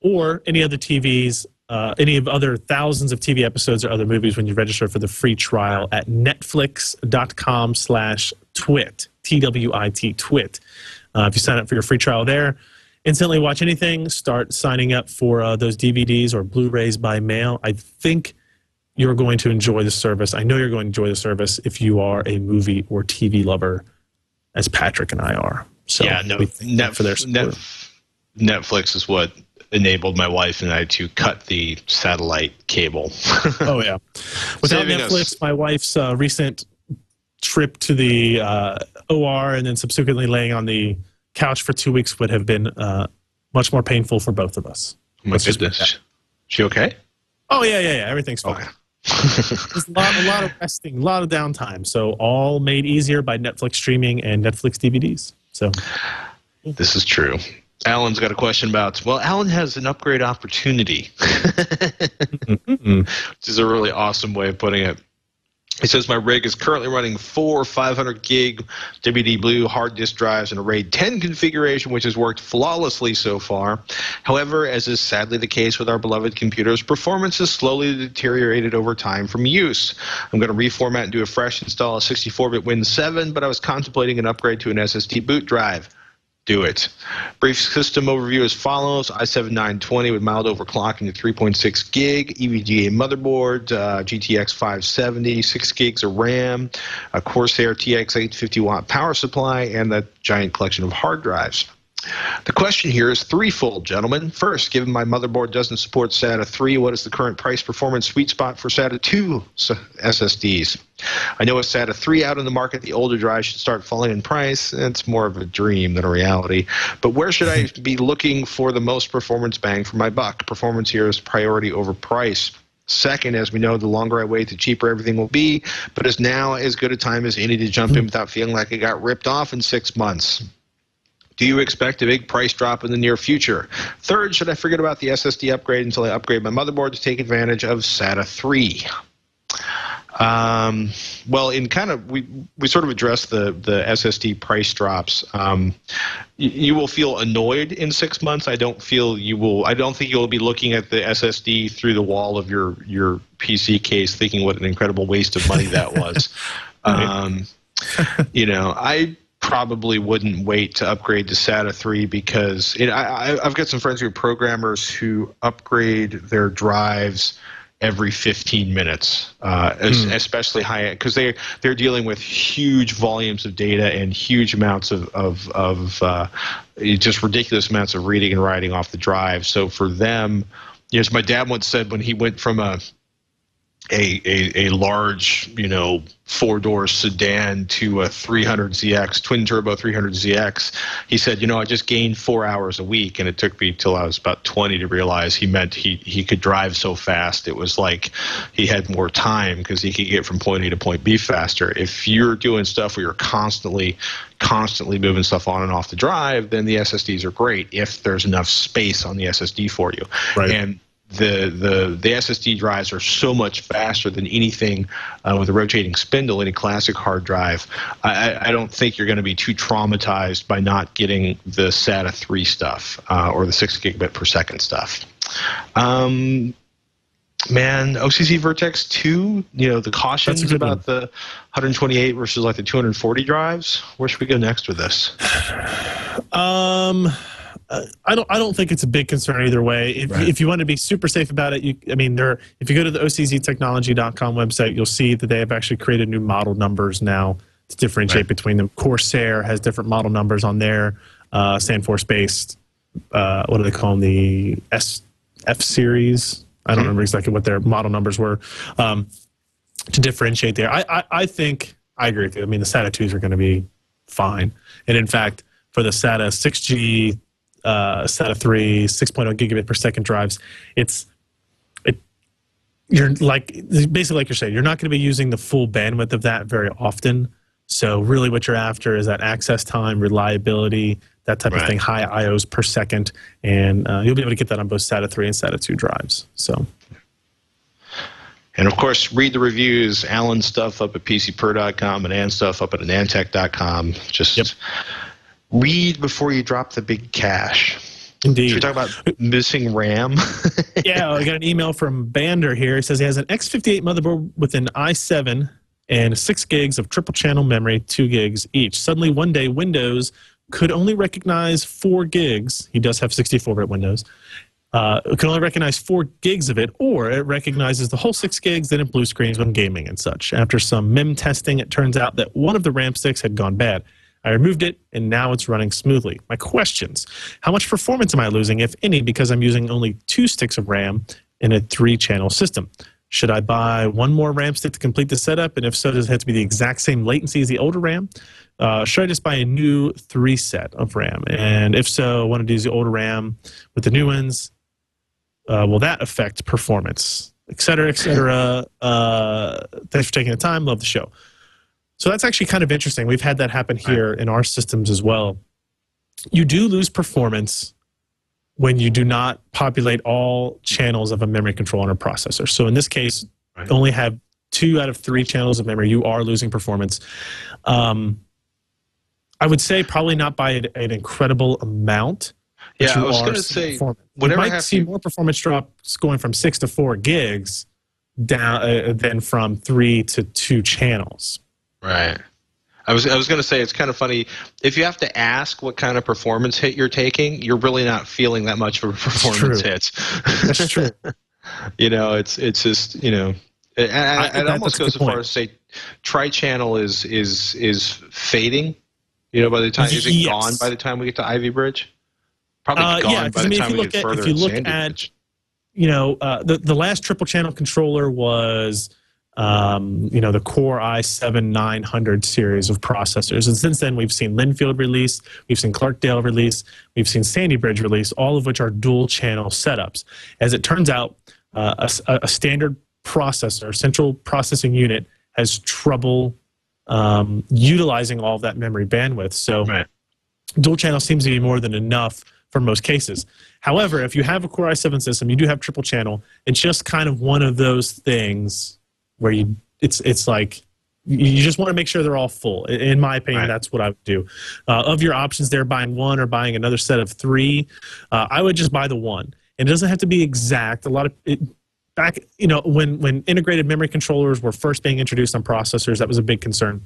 or any other TVs, uh, any of other thousands of TV episodes or other movies when you register for the free trial at netflix.com slash twit, T-W-I-T, twit. Uh, if you sign up for your free trial there, instantly watch anything, start signing up for uh, those DVDs or Blu-rays by mail. I think you're going to enjoy the service. I know you're going to enjoy the service if you are a movie or TV lover, as Patrick and I are. So yeah, no, we thank them Net, for their support. Net, Netflix is what enabled my wife and I to cut the satellite cable. oh yeah, without Saving Netflix, us. my wife's uh, recent trip to the uh, OR and then subsequently laying on the couch for two weeks would have been uh, much more painful for both of us. my Let's goodness. She okay? Oh yeah, yeah, yeah. Everything's fine. Okay. There's a lot, a lot of resting, a lot of downtime. So all made easier by Netflix streaming and Netflix DVDs. So This is true. Alan's got a question about. Well, Alan has an upgrade opportunity, which is a really awesome way of putting it. He says my rig is currently running four 500 gig WD Blue hard disk drives in a RAID 10 configuration, which has worked flawlessly so far. However, as is sadly the case with our beloved computers, performance has slowly deteriorated over time from use. I'm going to reformat and do a fresh install of 64-bit Win 7, but I was contemplating an upgrade to an SSD boot drive do it. Brief system overview as follows: i7-920 with mild overclocking to 3.6 gig, EVGA motherboard, uh, GTX 570, 6 gigs of RAM, a Corsair TX 850 watt power supply, and that giant collection of hard drives. The question here is threefold, gentlemen. First, given my motherboard doesn't support SATA 3, what is the current price performance sweet spot for SATA 2 s- SSDs? I know with SATA 3 out in the market, the older drives should start falling in price. It's more of a dream than a reality. But where should I be looking for the most performance bang for my buck? Performance here is priority over price. Second, as we know, the longer I wait, the cheaper everything will be. But is now as good a time as any to jump in hmm. without feeling like I got ripped off in six months? Do you expect a big price drop in the near future? Third, should I forget about the SSD upgrade until I upgrade my motherboard to take advantage of SATA 3? Um, well, in kind of we we sort of addressed the the SSD price drops. Um, you, you will feel annoyed in six months. I don't feel you will. I don't think you'll be looking at the SSD through the wall of your your PC case, thinking what an incredible waste of money that was. um, you know, I probably wouldn't wait to upgrade to SATA 3 because it, I, I've got some friends who are programmers who upgrade their drives every 15 minutes, uh, es- especially high end, because they they're dealing with huge volumes of data and huge amounts of of, of uh, just ridiculous amounts of reading and writing off the drive. So for them, you know, as my dad once said when he went from a a, a, a large, you know, four door sedan to a 300ZX, twin turbo 300ZX. He said, you know, I just gained four hours a week, and it took me till I was about 20 to realize he meant he, he could drive so fast. It was like he had more time because he could get from point A to point B faster. If you're doing stuff where you're constantly, constantly moving stuff on and off the drive, then the SSDs are great if there's enough space on the SSD for you. Right. And the the the SSD drives are so much faster than anything uh, with a rotating spindle, any classic hard drive. I, I- don't think you're going to be too traumatized by not getting the SATA 3 stuff uh, or the 6 gigabit per second stuff. Um, man, OCZ Vertex 2, you know, the cautions about the 128 versus like the 240 drives. Where should we go next with this? Um, uh, I don't. I don't think it's a big concern either way. If, Right. if you want to be super safe about it, you. I mean, there. If you go to the OCZTechnology.com website, you'll see that they have actually created new model numbers now to differentiate Right. between them. Corsair has different model numbers on their uh, Sandforce based. Uh, what do they call them? The S F series. I don't remember exactly what their model numbers were. Um, to differentiate there, I, I I think I agree with you. I mean, the SATA twos are going to be fine, and in fact, for the SATA 6G, uh, SATA 3, 6.0 gigabit per second drives, it's it you're like basically like you're saying, you're not going to be using the full bandwidth of that very often. So really, what you're after is that access time, reliability, that type Right. of thing, high IOs per second, and uh, you'll be able to get that on both SATA three and SATA two drives. So And of course, read the reviews. Alan's stuff up at PCPer.com and Ann's stuff up at AnandTech.com. Just Yep. Read before you drop the big cash. indeed, Should we talk about missing RAM? yeah, I got an email from Bander here. He says he has an X58 motherboard with an i7 and six gigs of triple channel memory, two gigs each. Suddenly, one day, Windows could only recognize four gigs. He does have 64 bit Windows. Uh, it can only recognize four gigs of it, or it recognizes the whole six gigs, then it blue screens when gaming and such. After some MEM testing, it turns out that one of the RAM sticks had gone bad. I removed it, and now it's running smoothly. My questions How much performance am I losing, if any, because I'm using only two sticks of RAM in a three channel system? Should I buy one more RAM stick to complete the setup? And if so, does it have to be the exact same latency as the older RAM? Uh, should I just buy a new three set of RAM? And if so, I want to use the older RAM with the new ones. Uh, will that affect performance, et cetera, et cetera? Uh, thanks for taking the time. Love the show. So that's actually kind of interesting. We've had that happen here in our systems as well. You do lose performance when you do not populate all channels of a memory control on a processor. So in this case, Right. only have two out of three channels of memory. You are losing performance. Um, I would say probably not by an, an incredible amount. Yeah, I was gonna say, performance. whenever you might see to- more performance drops going from six to four gigs down uh, than from three to two channels. Right. I was I was going to say it's kind of funny if you have to ask what kind of performance hit you're taking, you're really not feeling that much of a performance hit. That's true. you know, it's it's just you know, it, I- it almost goes as far as to say tri-channel is is is fading. You know, by the time is it Yes. gone by the time we get to Ivy Bridge? Probably Uh, gone yeah, by the I mean, if time you we look get at- if you look at- Bridge. you know, uh, the the last triple channel controller was, um, you know, the Core i7 900 series of processors, and since then we've seen Lynnfield release, we've seen Clarkdale release, we've seen Sandy Bridge release, all of which are dual channel setups. As it turns out, uh, a a standard processor, central processing unit, has trouble um, utilizing all of that memory bandwidth. So Right. dual channel seems to be more than enough for most cases. However, if you have a Core i7 system, you do have triple channel. It's just kind of one of those things where you it's it's like you just want to make sure they're all full. In my opinion, Right. that's what I would do. Uh, of your options, there, buying one or buying another set of three, uh, I would just buy the one. And it doesn't have to be exact. A lot of it, back, you know, when when integrated memory controllers were first being introduced on processors, that was a big concern.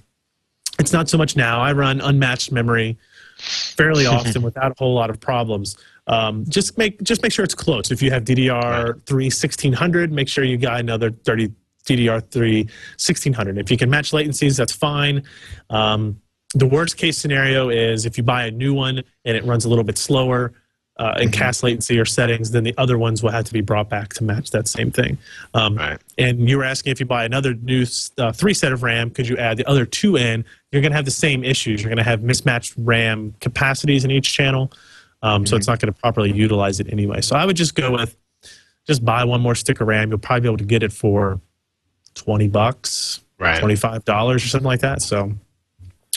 It's not so much now. I run unmatched memory fairly often without a whole lot of problems. Um, just make just make sure it's close. If you have DDR3 1600, make sure you got another 30 DDR3 1600. If you can match latencies, that's fine. Um, the worst case scenario is if you buy a new one and it runs a little bit slower uh, in CAS latency or settings, then the other ones will have to be brought back to match that same thing. Um, Right. and you were asking if you buy another new uh, three set of RAM, could you add the other two in? You're going to have the same issues. You're going to have mismatched RAM capacities in each channel. Um, So it's not going to properly utilize it anyway. So I would just go with just buy one more stick of RAM. You'll probably be able to get it for 20 bucks, Right. $25 or something like that. So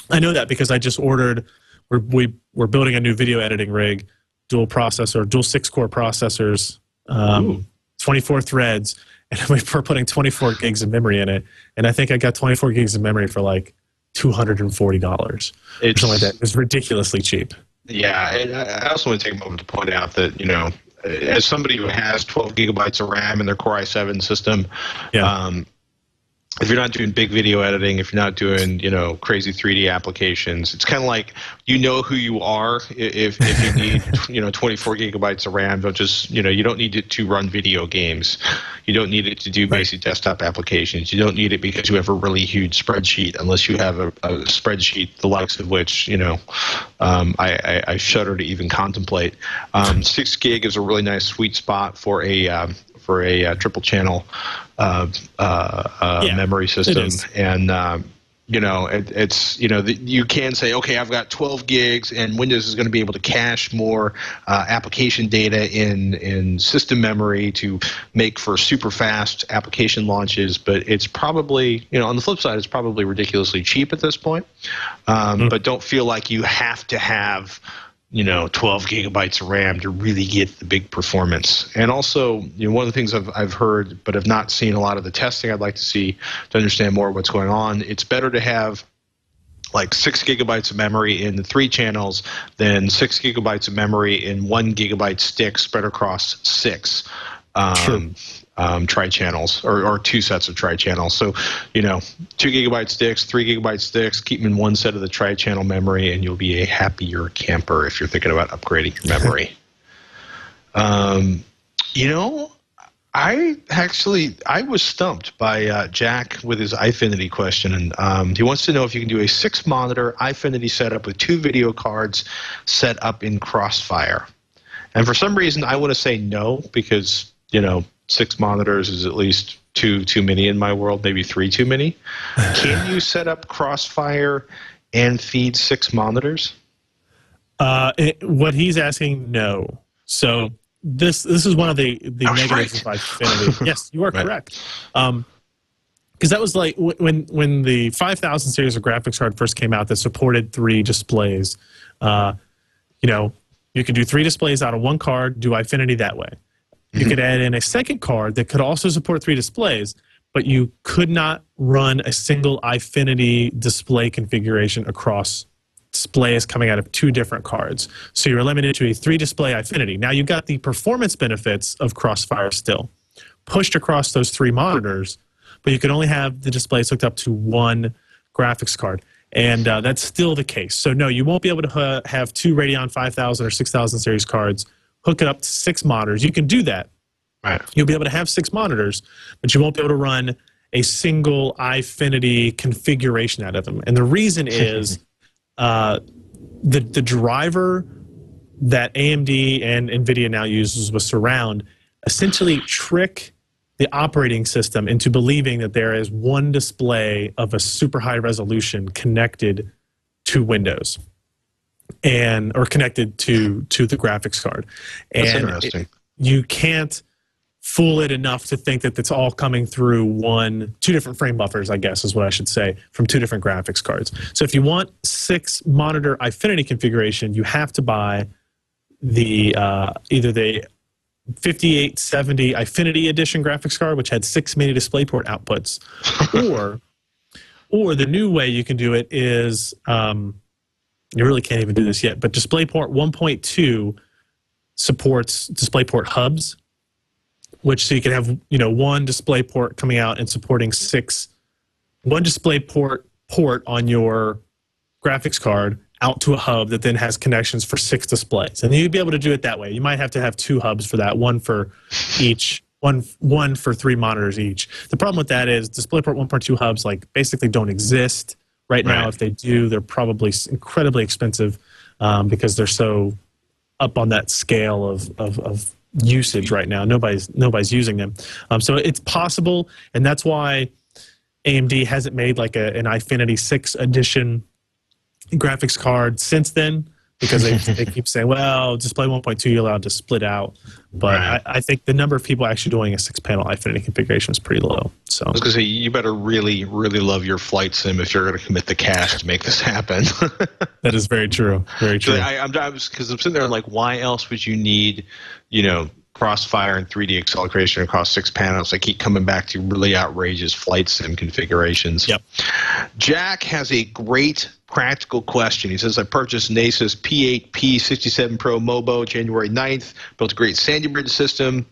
I know that because I just ordered, we're, we, we're building a new video editing rig, dual processor, dual six core processors, um, 24 threads, and we're putting 24 gigs of memory in it. And I think I got 24 gigs of memory for like $240 or It's, something like that. It was ridiculously cheap. Yeah, and I I also want to take a moment to point out that you know, as somebody who has 12 gigabytes of RAM in their Core i7 system, Yeah. um, if you're not doing big video editing, if you're not doing you know crazy 3D applications, it's kind of like you know who you are. If if you need you know 24 gigabytes of RAM, don't just you know you don't need it to run video games. You don't need it to do basic desktop applications. You don't need it because you have a really huge spreadsheet, unless you have a, a spreadsheet the likes of which you know um, I, I, I shudder to even contemplate. Um, six gig is a really nice sweet spot for a um, for a uh, triple channel uh, uh, uh, Yeah, memory system, and um, you know, it, it's you know the, you can say, okay, I've got 12 gigs, and Windows is going to be able to cache more uh, application data in in system memory to make for super fast application launches. But it's probably you know on the flip side, it's probably ridiculously cheap at this point. Um, But don't feel like you have to have you know 12 gigabytes of RAM to really get the big performance. And also, you know, one of the things I've I've heard but have not seen a lot of the testing I'd like to see to understand more what's going on. It's better to have like six gigabytes of memory in the three channels than six gigabytes of memory in one gigabyte stick spread across six. Um, um, tri channels or, or two sets of tri channels. So, you know, two gigabyte sticks, three gigabyte sticks, keep them in one set of the tri channel memory, and you'll be a happier camper if you're thinking about upgrading your memory. um, you know, I actually I was stumped by uh, Jack with his Eyefinity question, and um, he wants to know if you can do a six monitor Eyefinity setup with two video cards set up in Crossfire. And for some reason, I want to say no because you know six monitors is at least two too many in my world, maybe three too many. Can you set up Crossfire and feed six monitors? Uh, it, what he's asking, no. So this this is one of the the negatives right. of Eyefinity. yes, you are Right. correct. Um, because that was like when when the 5000 series of graphics card first came out that supported three displays. Uh, you know, you could do three displays out of one card. Do Eyefinity that way. You could add in a second card that could also support three displays, but you could not run a single Eyefinity display configuration across displays coming out of two different cards. So you're limited to a three display Eyefinity. Now you've got the performance benefits of Crossfire still pushed across those three monitors, but you can only have the displays hooked up to one graphics card. And uh, that's still the case. So, no, you won't be able to ha- have two Radeon 5000 or 6000 series cards, hook it up to six monitors. You can do that. Right. You'll be able to have six monitors, but you won't be able to run a single Eyefinity configuration out of them. And the reason is uh, the the driver that AMD and NVIDIA now uses with Surround essentially trick the operating system into believing that there is one display of a super high resolution connected to Windows and or connected to to the graphics card. That's and interesting. it- you can't fool it enough to think that it's all coming through one two different frame buffers i guess is what i should say from two different graphics cards so if you want six monitor Eyefinity configuration you have to buy the uh, either the 5870 Eyefinity Edition graphics card, which had six mini DisplayPort outputs, or or the new way you can do it is um, you really can't even do this yet, but DisplayPort 1.2 supports DisplayPort hubs, which so you can have you know one DisplayPort coming out and supporting six one DisplayPort port on your graphics card out to a hub that then has connections for six displays. And you'd be able to do it that way. You might have to have two hubs for that, one for each, one one for three monitors each. The problem with that is DisplayPort 1.2 hubs like basically don't exist right now. Right. If they do, they're probably incredibly expensive um, because they're so up on that scale of, of, of usage right now. Nobody's nobody's using them. Um, so it's possible, and that's why AMD hasn't made like a, an Eyefinity Six edition graphics card since then because they, they keep saying, well, display 1.2 you're allowed to split out. But Right. I, I think the number of people actually doing a six panel Eyefinity configuration is pretty low. So I was gonna say you better really, really love your flight sim if you're gonna commit the cash to make this happen. that is very true. Very true. I, I'm because I'm sitting there like, why else would you need, you know, crossfire and 3D acceleration across six panels? I keep coming back to really outrageous flight sim configurations. Yep. Jack has a great practical question. He says, I purchased an Asus P8P67 Pro Mobo January 9th, built a great Sandy Bridge system,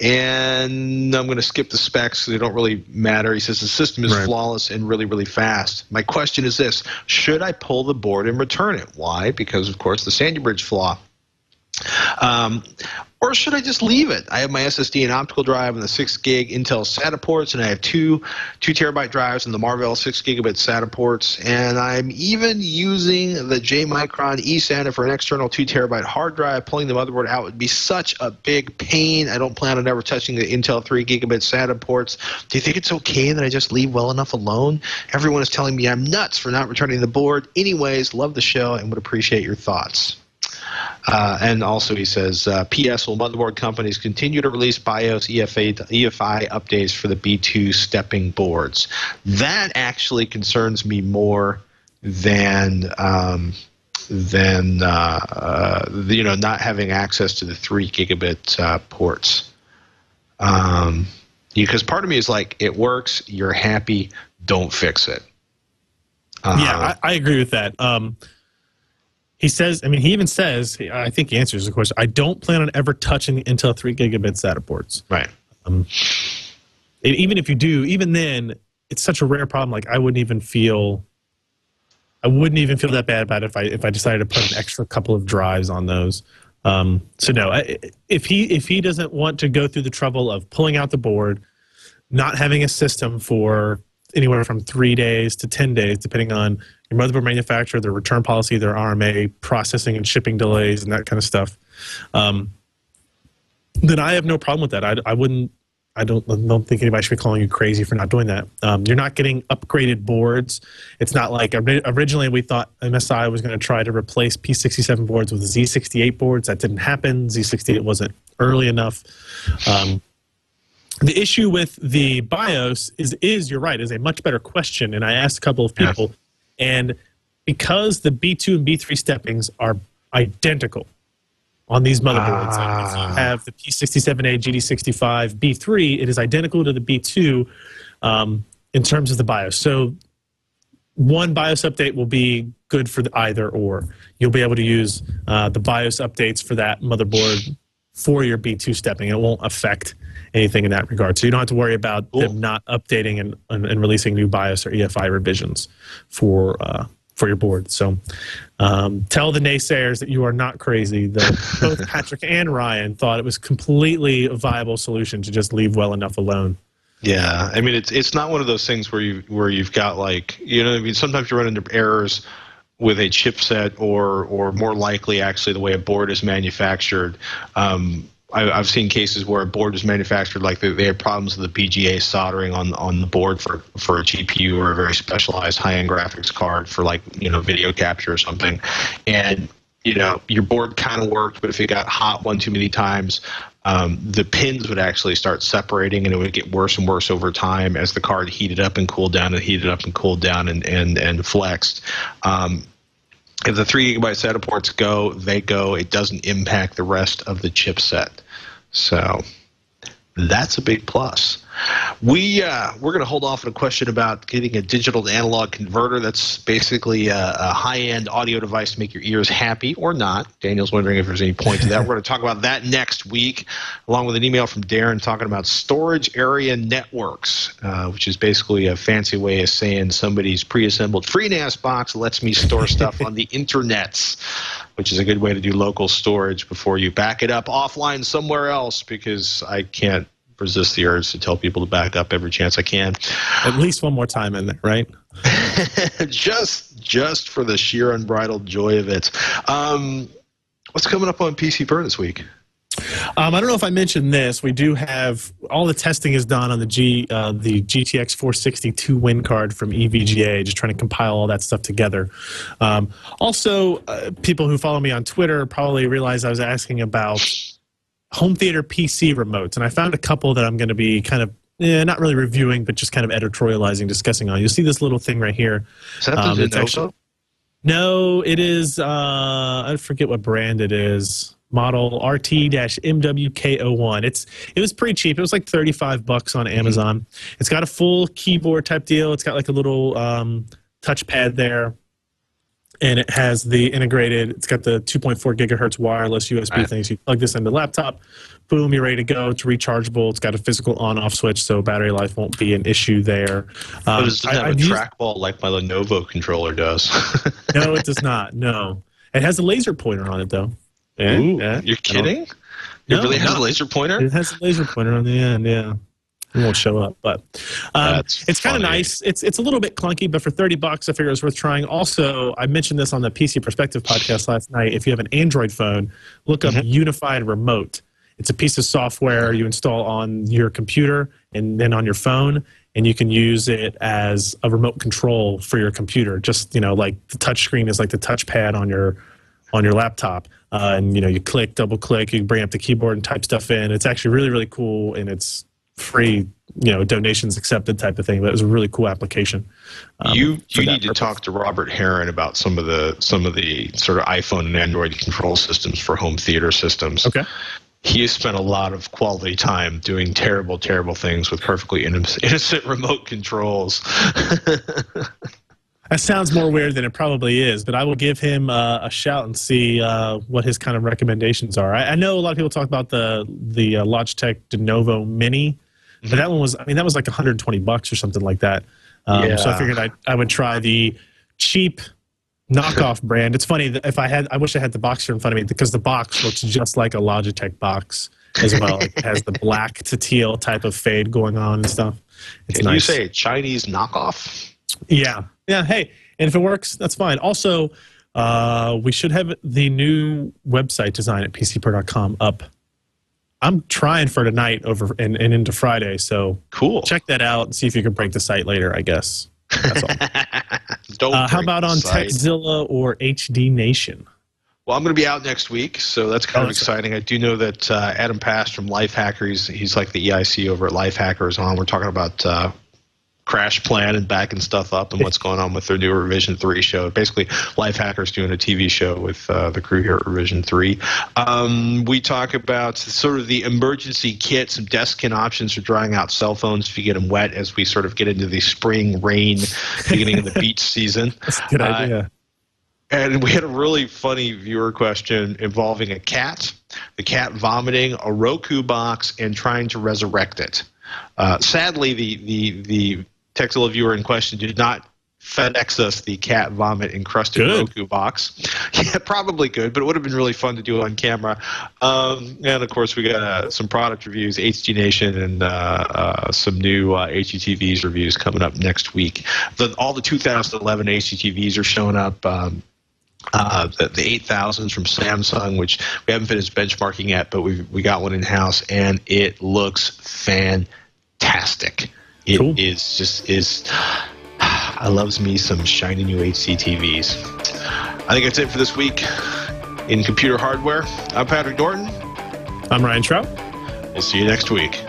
and I'm going to skip the specs. They don't really matter. He says the system is Right. flawless and really, really fast. My question is this Should I pull the board and return it? Why? Because, of course, the Sandy Bridge flaw. Um, or should I just leave it? I have my SSD and optical drive and the six gig Intel SATA ports, and I have two two terabyte drives and the Marvell six gigabit SATA ports, and I'm even using the JMicron eSATA for an external two terabyte hard drive. Pulling the motherboard out would be such a big pain. I don't plan on ever touching the Intel three gigabit SATA ports. Do you think it's okay that I just leave well enough alone? Everyone is telling me I'm nuts for not returning the board. Anyways, love the show and would appreciate your thoughts. Uh, and also, he says, uh, P.S. Will motherboard companies continue to release BIOS EFA, EFI updates for the B2 stepping boards? That actually concerns me more than um, than uh, uh, you know not having access to the three gigabit uh, ports. Um, because part of me is like, it works, you're happy, don't fix it. Uh, yeah, I, I agree with that. Um, he says, I mean, he even says, I think he answers the question. I don't plan on ever touching Intel three gigabit SATA ports. right. And even if you do, even then, it's such a rare problem. Like I wouldn't even feel, I wouldn't even feel that bad about it if I if I decided to put an extra couple of drives on those. Um, so no, I, if he if he doesn't want to go through the trouble of pulling out the board, not having a system for anywhere from three days to ten days, depending on your motherboard manufacturer, their return policy, their RMA, processing and shipping delays, and that kind of stuff, um, then I have no problem with that. I, I wouldn't. I don't, I don't think anybody should be calling you crazy for not doing that. Um, you're not getting upgraded boards. It's not like originally we thought MSI was going to try to replace P67 boards with Z68 boards. That didn't happen. Z68 wasn't early enough. Um, the issue with the BIOS is, is you're right, is a much better question. And I asked a couple of people, and because the B2 and B3 steppings are identical on these motherboards, like if you have the P67A, GD65, B3, it is identical to the B2 um, in terms of the BIOS. So one BIOS update will be good for the either or. You'll be able to use uh, the BIOS updates for that motherboard for your B2 stepping. It won't affect anything in that regard. So you don't have to worry about them not updating and, and, and releasing new BIOS or EFI revisions for uh, for your board. So um, tell the naysayers that you are not crazy. That both Patrick and Ryan thought it was completely a viable solution to just leave well enough alone. Yeah, I mean it's it's not one of those things where you where you've got like you know I mean sometimes you run into errors with a chipset or or more likely actually the way a board is manufactured. Um, I, I've seen cases where a board is manufactured like they, they have problems with the PGA soldering on on the board for for a GPU or a very specialized high end graphics card for like you know video capture or something, and you know your board kind of worked, but if it got hot one too many times, um, the pins would actually start separating, and it would get worse and worse over time as the card heated up and cooled down and heated up and cooled down and and and flexed. Um, if the three gigabyte SATA ports go, they go. It doesn't impact the rest of the chipset. So that's a big plus. We uh, we're going to hold off on a question about getting a digital to analog converter. That's basically a, a high-end audio device to make your ears happy or not. Daniel's wondering if there's any point to that. we're going to talk about that next week, along with an email from Darren talking about storage area networks, uh, which is basically a fancy way of saying somebody's pre-assembled FreeNAS box lets me store stuff on the internets which is a good way to do local storage before you back it up offline somewhere else because I can't resist the urge to tell people to back up every chance I can. At least one more time in there, right? just just for the sheer unbridled joy of it. Um, what's coming up on PC Per this week? Um, I don't know if I mentioned this. We do have all the testing is done on the G uh, the GTX 460 2Win card from EVGA. Just trying to compile all that stuff together. Um, also, uh, people who follow me on Twitter probably realize I was asking about home theater PC remotes, and I found a couple that I'm going to be kind of. Eh, not really reviewing, but just kind of editorializing, discussing on. You'll see this little thing right here. Is that Um, the it's actually- No, it is. Uh, I forget what brand it is. Model RT-MWK01. It's it was pretty cheap. It was like 35 bucks on Amazon. It's got a full keyboard type deal. It's got like a little um, touchpad there, and it has the integrated. It's got the 2.4 gigahertz wireless USB Right. thing. You plug this into the laptop. Boom, you're ready to go. It's rechargeable. It's got a physical on-off switch, so battery life won't be an issue there. But Um, it doesn't I- have I've a trackball like my Lenovo controller does. no, it does not. No, it has a laser pointer on it though. Yeah, Ooh, yeah. You're I kidding? No, it really has no. a laser pointer? It has a laser pointer on the end. Yeah, it won't show up, but um, it's kind of nice. It's it's a little bit clunky, but for thirty bucks, I figure it's worth trying. Also, I mentioned this on the PC Perspective podcast last night. If you have an Android phone, look up Unified Remote. It's a piece of software you install on your computer and then on your phone, and you can use it as a remote control for your computer. Just you know, like the touch screen is like the touchpad on your on your laptop. Uh, and you know, you click, double click, you bring up the keyboard and type stuff in. It's actually really, really cool, and it's free. You know, donations accepted type of thing. But it was a really cool application. um, you you need to talk to Robert Heron about some of the some of the sort of iPhone and Android control systems for home theater systems. Okay. He has spent a lot of quality time doing terrible, terrible things with perfectly innocent remote controls. That sounds more weird than it probably is, but I will give him uh, a shout and see uh, what his kind of recommendations are. I, I know a lot of people talk about the the uh, Logitech diNovo Mini, but that one was I mean that was like 120 bucks or something like that. Um, So I figured I I would try the cheap knockoff brand. It's funny that if I had I wish I had the box here in front of me because the box looks just like a Logitech box as well. it has the black to teal type of fade going on and stuff. It's Can you say Chinese knockoff? Yeah. Yeah. Hey, and if it works, that's fine. Also, uh, we should have the new website design at pcper.com up. I'm trying for tonight over and, and into Friday. So Cool. check that out and see if you can break the site later, I guess. That's all. Don't Uh, how about on site. Tekzilla or HD Nation? Well, I'm going to be out next week, so that's kind Oh, of that's exciting. I do know that uh, Adam Pash from Lifehacker, he's, he's like the EIC over at Lifehacker is on. We're talking about uh, CrashPlan and backing stuff up and what's going on with their new Revision 3 show. Basically, Lifehacker's doing a TV show with uh, the crew here at Revision 3. Um, we talk about sort of the emergency kit, some desiccant options for drying out cell phones if you get them wet as we sort of get into the spring rain, beginning of the beach season. That's a good Uh, idea. And we had a really funny viewer question involving a cat, the cat vomiting a Roku box and trying to resurrect it. Uh, sadly, the the the Tekzilla viewer in question did not FedEx us the cat vomit encrusted Good. Roku box. Yeah, probably good, but it would have been really fun to do on camera. Um, and of course, we got uh, some product reviews, HD Nation, and uh, uh, some new uh, HDTVs reviews coming up next week. The, all the 2011 HDTVs are showing up. Um, uh, the, the 8000s from Samsung, which we haven't finished benchmarking yet, but we we got one in house, and it looks fantastic. It is Cool. just is. I loves me some shiny new HD TVs. I think that's it for this week in computer hardware. I'm Patrick Norton. I'm Ryan Shrout. We'll see you next week.